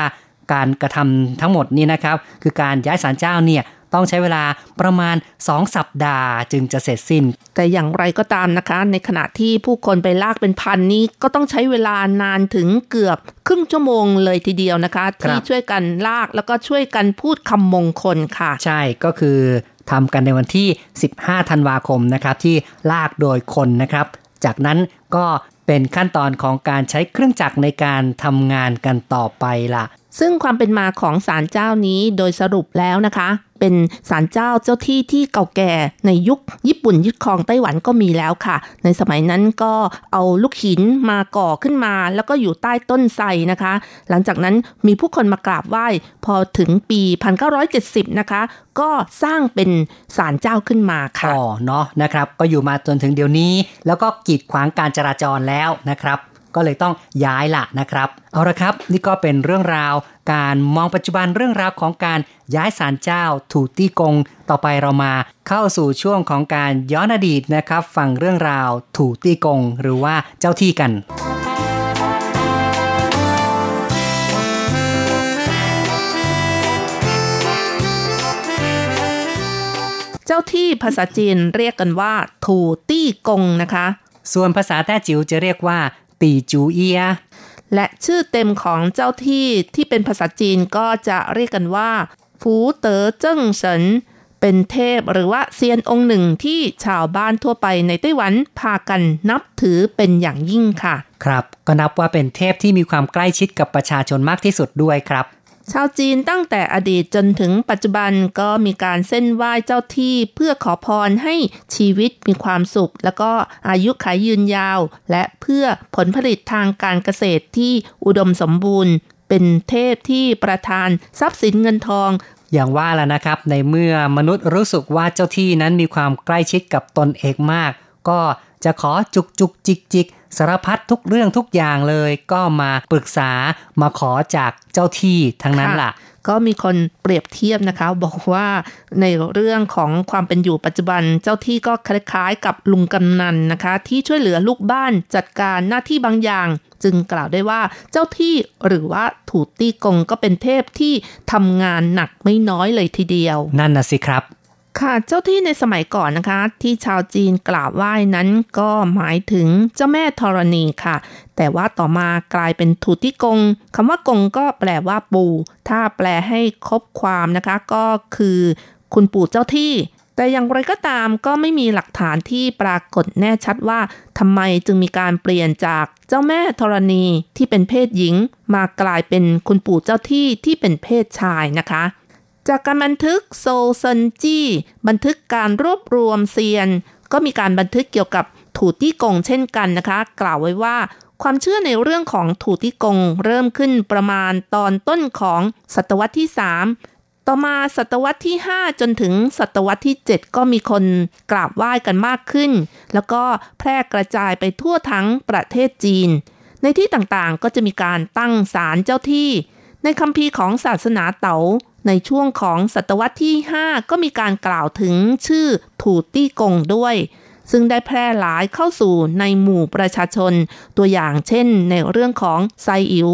การกระทำทั้งหมดนี้นะครับ คือการย้ายศาลเจ้าเนี่ย ต้องใช้เวลาประมาณ 2 สัปดาห์จึงจะเสร็จสิ้น แต่อย่างไรก็ตามนะคะ ในขณะที่ผู้คนไปลากเป็นพันนี้ก็ต้องใช้เวลานานถึงเกือบครึ่งชั่วโมงเลยทีเดียวนะคะครับที่ช่วยกันลากแล้วก็ช่วยกันพูดคำมงคลค่ะ ใช่ก็คือทำกันในวันที่ 15 ธันวาคมนะครับที่ลากโดยคนนะครับ จากนั้นก็เป็นขั้นตอนของการใช้เครื่องจักรในการทำงานกันต่อไปล่ะ ซึ่งความเป็นมาของศาลเจ้านี้โดยสรุปแล้วนะคะ เป็นศาลเจ้าเจ้าที่ที่เก่าแก่ในยุคญี่ปุ่นยึดครองไต้หวันก็มีแล้วค่ะ ในสมัยนั้นก็เอาลูกหินมาก่อขึ้นมา แล้วก็อยู่ใต้ต้นไทรนะคะ หลังจากนั้นมีผู้คนมากราบไหว้ พอถึงปี 1970 นะคะ ก็สร้างเป็นศาลเจ้าขึ้นมาค่ะอ๋อเนาะนะครับ ก็อยู่มาจนถึงเดี๋ยวนี้ แล้วก็กีดขวางการจราจรแล้วนะครับ ก็เลยต้องย้ายละนะครับ เอาละครับ นี่ก็เป็นเรื่องราว การมองปัจจุบันเรื่องราวของการย้ายศาลเจ้าถูตี้กง ต่อไปเรามาเข้าสู่ช่วงของการย้อนอดีตนะครับ ฟังเรื่องราวถูตี้กง หรือว่าเจ้าที่กันเจ้าที่ภาษาจีนเรียกกันว่า ถูตี้กงนะคะ ส่วนภาษาแต้จิ๋วจะเรียกว่า ตีจูเอีย และชื่อเต็มของเจ้าที่ที่เป็นภาษาจีนก็จะเรียกกันว่าฟูเต๋อเจิ้งเฉินเป็นเทพหรือว่าเซียนองค์หนึ่งที่ชาวบ้านทั่วไปในไต้หวันพากันนับถือเป็นอย่างยิ่งค่ะ ครับ ก็นับว่าเป็นเทพที่มีความใกล้ชิดกับประชาชนมากที่สุดด้วยครับ ชาวจีนตั้งแต่อดีตจนถึงปัจจุบันก็มีการเส้นไหว้เจ้าที่เพื่อขอพรให้ชีวิตมีความสุข แล้วก็อายุขัยยืนยาว และเพื่อผลผลิตทางการเกษตรที่อุดมสมบูรณ์ เป็นเทพที่ประทานทรัพย์สินเงินทอง อย่างว่าแล้วนะครับ ในเมื่อมนุษย์รู้สึกว่าเจ้าที่นั้นมีความใกล้ชิดกับตนเองมาก ก็จะขอจุกจุกจิกจิก สารพัดทุกเรื่องทุกอย่างเลยก็มาปรึกษามาขอจากเจ้าที่ทั้งนั้นล่ะ ก็มีคนเปรียบเทียบนะคะ บอกว่าในเรื่องของความเป็นอยู่ปัจจุบันเจ้าที่ก็คล้ายๆ กับลุงกำนันนะคะ ที่ช่วยเหลือลูกบ้านจัดการหน้าที่บางอย่าง จึงกล่าวได้ว่าเจ้าที่หรือว่าถูตี้กงก็เป็นเทพที่ทำงานหนักไม่น้อยเลยทีเดียว นั่นน่ะสิครับ ค่ะเจ้าที่ในสมัยก่อนนะคะ ที่ชาวจีนกราบไหว้นั้นก็หมายถึงเจ้าแม่ธรณีค่ะ แต่ว่าต่อมากลายเป็นถูติกงคำว่ากงก็แปลว่าปู่ ถ้าแปลให้ครบความนะคะก็คือคุณปู่เจ้าที่ แต่อย่างไรก็ตามก็ไม่มีหลักฐานที่ปรากฏแน่ชัดว่าทำไมจึงมีการเปลี่ยนจากเจ้าแม่ธรณีที่เป็นเพศหญิง มากลายเป็นคุณปู่เจ้าที่ที่เป็นเพศชายนะคะ จากการบันทึกโซเซนจี้บันทึกการรวบรวมเซียน ก็มีการบันทึกเกี่ยวกับถูตี้กงเช่นกันนะคะ กล่าวไว้ว่าความเชื่อในเรื่องของถูตี้กงเริ่มขึ้นประมาณตอนต้นของศตวรรษที่ 3 ต่อมาศตวรรษที่ 5 จนถึงศตวรรษที่ 7 ก็มีคนกราบไหว้กันมากขึ้น แล้วก็แพร่กระจายไปทั่วทั้งประเทศจีน ในที่ต่างๆก็จะมีการตั้งศาลเจ้าที่ ในคัมภีร์ของศาสนาเต๋า ในช่วงของศตวรรษที่ 5 ก็มีการกล่าวถึงชื่อถูตี้กงด้วย ซึ่งได้แพร่หลายเข้าสู่ในหมู่ประชาชน ตัวอย่างเช่นในเรื่องของไซอิ๋ว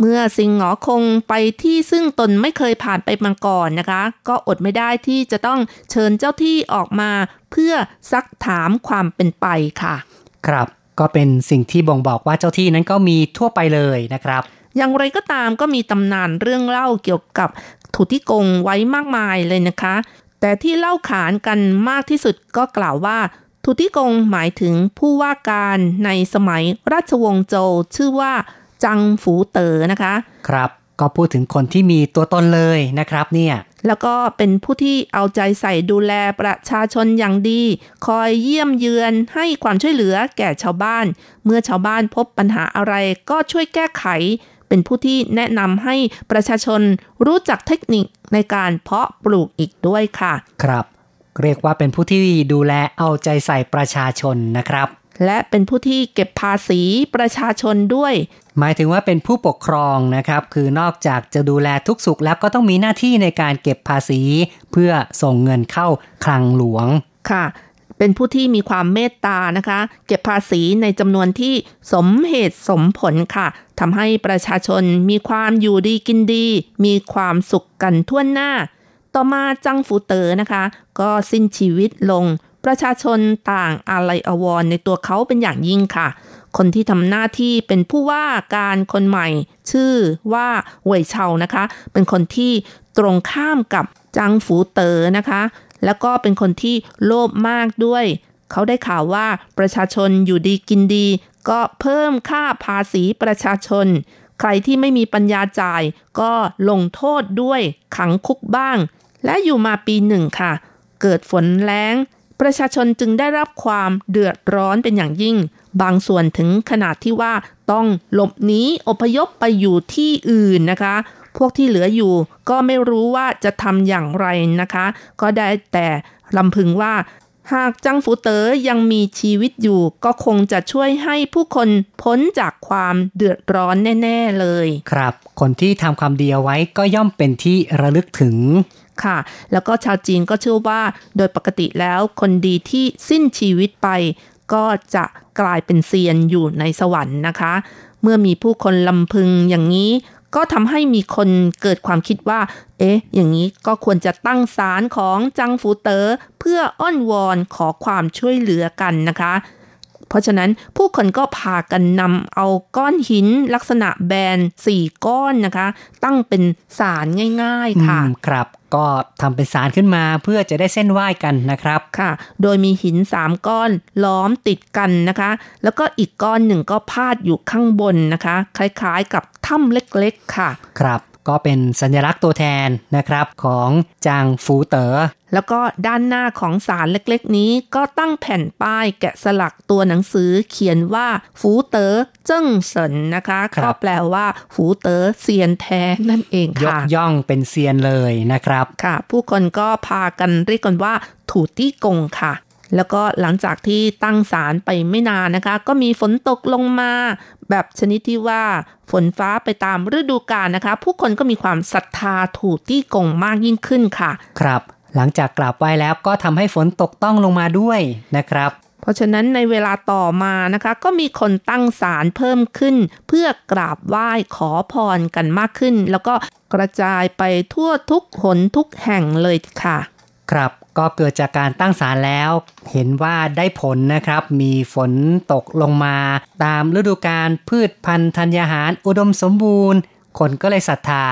เมื่อสิงหงอคงไปที่ซึ่งตนไม่เคยผ่านไปมาก่อนนะคะ ก็อดไม่ได้ที่จะต้องเชิญเจ้าที่ออกมาเพื่อซักถามความเป็นไปค่ะ ครับก็เป็นสิ่งที่บ่งบอกว่าเจ้าที่นั้นก็มีทั่วไปเลยนะครับ อย่างไรก็ตามก็มีตำนานเรื่องเล่าเกี่ยวกับ ถูติกงไว้มากมายเลยนะคะ แต่ที่เล่าขานกันมากที่สุดก็กล่าวว่า ทุติกงหมายถึงผู้ว่าการในสมัยราชวงศ์โจวชื่อว่า จังฝูเต๋อนะคะ ครับก็พูดถึงคนที่มีตัวตนเลยนะครับเนี่ย แล้วก็เป็นผู้ที่เอาใจใส่ดูแลประชาชนอย่างดี คอยเยี่ยมเยือนให้ความช่วยเหลือแก่ชาวบ้าน เมื่อชาวบ้านพบปัญหาอะไรก็ช่วยแก้ไข เป็นผู้ที่แนะนำให้ประชาชนรู้จักเทคนิคในการเพาะปลูกอีกด้วยค่ะ ครับ เรียกว่าเป็นผู้ที่ดูแลเอาใจใส่ประชาชนนะครับ และเป็นผู้ที่เก็บภาษีประชาชนด้วย หมายถึงว่าเป็นผู้ปกครองนะครับ คือนอกจากจะดูแลทุกสุขแล้วก็ต้องมีหน้าที่ในการเก็บภาษี เพื่อส่งเงินเข้าคลังหลวงค่ะ เป็นผู้ที่มีความเมตตานะคะ เก็บภาษีในจำนวนที่สมเหตุสมผลค่ะทำให้ประชาชนมีความอยู่ดีกินดี มีความสุขกันทั่วหน้า ต่อมาจังฟูเตอร์นะคะ ก็สิ้นชีวิตลง ประชาชนต่างอาลัยอวรในตัวเขาเป็นอย่างยิ่งค่ะ คนที่ทำหน้าที่เป็นผู้ว่าการคนใหม่ ชื่อว่าเว่ยเชานะคะ เป็นคนที่ตรงข้ามกับจังฟูเตอร์นะคะ แล้วก็เป็นคนที่โลภมากด้วย เขาได้ข่าวว่าประชาชนอยู่ดีกินดี ก็เพิ่มค่าภาษีประชาชน ใครที่ไม่มีปัญญาจ่ายก็ลงโทษด้วยขังคุกบ้าง และอยู่มาปีหนึ่งค่ะ เกิดฝนแล้ง ประชาชนจึงได้รับความเดือดร้อนเป็นอย่างยิ่ง บางส่วนถึงขนาดที่ว่าต้องหลบหนีอพยพไปอยู่ที่อื่นนะคะ พวกที่เหลืออยู่ก็ไม่รู้ว่าจะทำอย่างไรนะคะ ก็ได้แต่ลำพึงว่า หากจังฟูเต๋อยังมีชีวิตอยู่ ก็คงจะช่วยให้ผู้คนพ้นจากความเดือดร้อนแน่ ๆเลย ครับ คนที่ทำความดีเอาไว้ก็ย่อมเป็นที่ระลึกถึงค่ะ แล้วก็ชาวจีนก็เชื่อว่า โดยปกติแล้วคนดีที่สิ้นชีวิตไป ก็จะกลายเป็นเซียนอยู่ในสวรรค์นะคะ เมื่อมีผู้คนลำพึงอย่างนี้ ก็ทำให้มีคนเกิดความคิดว่า เอ๊ะ อย่างนี้ก็ควรจะตั้งศาลของจังฟูเตอ๋อเพื่ออ้อนวอนขอความช่วยเหลือกันนะคะ เพราะฉะนั้นผู้คนก็พากันนำเอาก้อนหินลักษณะแบนสี่ก้อนนะคะ ตั้งเป็นศาลง่าย ๆ ค่ะ ครับ ก็ทำเป็นสารขึ้นมาเพื่อจะได้เส้นไหว้กันนะครับค่ะ โดยมีหินสามก้อนล้อมติดกันนะคะ แล้วก็อีกก้อนหนึ่งก็พาดอยู่ข้างบนนะคะ คล้ายๆกับถ้ำเล็กๆค่ะ ครับ ก็เป็นสัญลักษณ์ตัวแทนนะครับของจางฟูเตอ๋อแล้วก็ด้านหน้าของศาลเล็กๆนี้ก็ตั้งแผ่นป้ายแกะสลักตัวหนังสือเขียนว่าฟูเต๋อเจิ้งเสินนะคะครับก็แปลว่าฟูเต๋อเซียนแท้นั่นเองยกค่ะย่องเป็นเซียนเลยนะครับค่ะ ผู้คนก็พากันเรียกกันว่าถูตี้กงค่ะแล้วก็หลังจากที่ตั้งศาลไปไม่นานนะคะ ก็มีฝนตกลงมา แบบชนิดที่ว่าฝนฟ้าไปตามฤดูกาลนะคะ ผู้คนก็มีความศรัทธาถูตี้กงมากยิ่งขึ้นค่ะ ครับ หลังจากกราบไหว้แล้วก็ทำให้ฝนตกต้องลงมาด้วยนะครับ เพราะฉะนั้นในเวลาต่อมานะคะ ก็มีคนตั้งศาลเพิ่มขึ้น เพื่อกราบไหว้ขอพรกันมากขึ้น แล้วก็กระจายไปทั่วทุกหนทุกแห่งเลยค่ะ ครับก็เกิดจากการตั้งศาลแล้ว เห็นว่าได้ผลนะครับ มีฝนตกลงมา ตามฤดูกาลพืชพันธุ์ธัญญาหารอุดมสมบูรณ์ คนก็เลยศรัทธา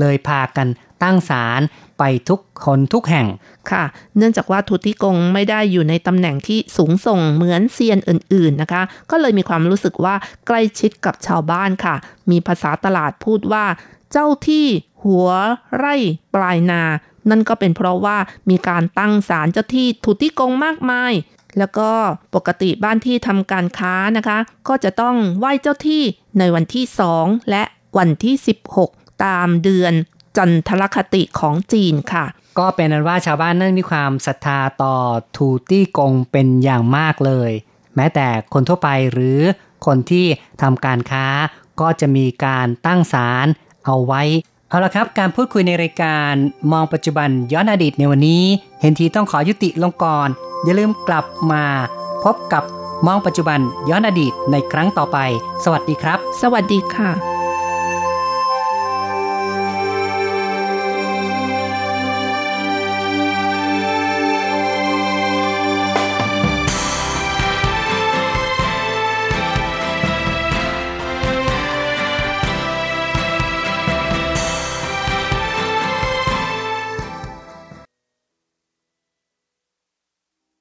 เลยพากัน ตั้งศาลไปทุกคนทุกแห่งค่ะ เนื่องจากว่าทุติกงไม่ได้อยู่ในตำแหน่งที่สูงส่งเหมือนเซียนอื่นๆนะคะ ก็เลยมีความรู้สึกว่าใกล้ชิดกับชาวบ้านค่ะ มีภาษาตลาดพูดว่า เจ้าที่หัวไร่ปลายนา นั่นก็เป็นเพราะว่ามีการตั้งศาลเจ้าที่ทุติกงมากมาย แล้วก็ปกติบ้านที่ทำการค้านะคะ ก็จะต้องไหว้เจ้าที่ในวันที่2และวันที่ 16 ตามเดือน จันทรคติของจีนค่ะ ก็เป็นนั้นว่าชาวบ้านนั้นมีความศรัทธาต่อทูตี้กงเป็นอย่างมากเลย แม้แต่คนทั่วไปหรือคนที่ทำการค้าก็จะมีการตั้งศาลเอาไว้ เอาละครับ การพูดคุยในรายการมองปัจจุบันย้อนอดีตในวันนี้ เห็นทีต้องขอยุติลงก่อน อย่าลืมกลับมาพบกับมองปัจจุบันย้อนอดีตในครั้งต่อไป สวัสดีครับ สวัสดีค่ะ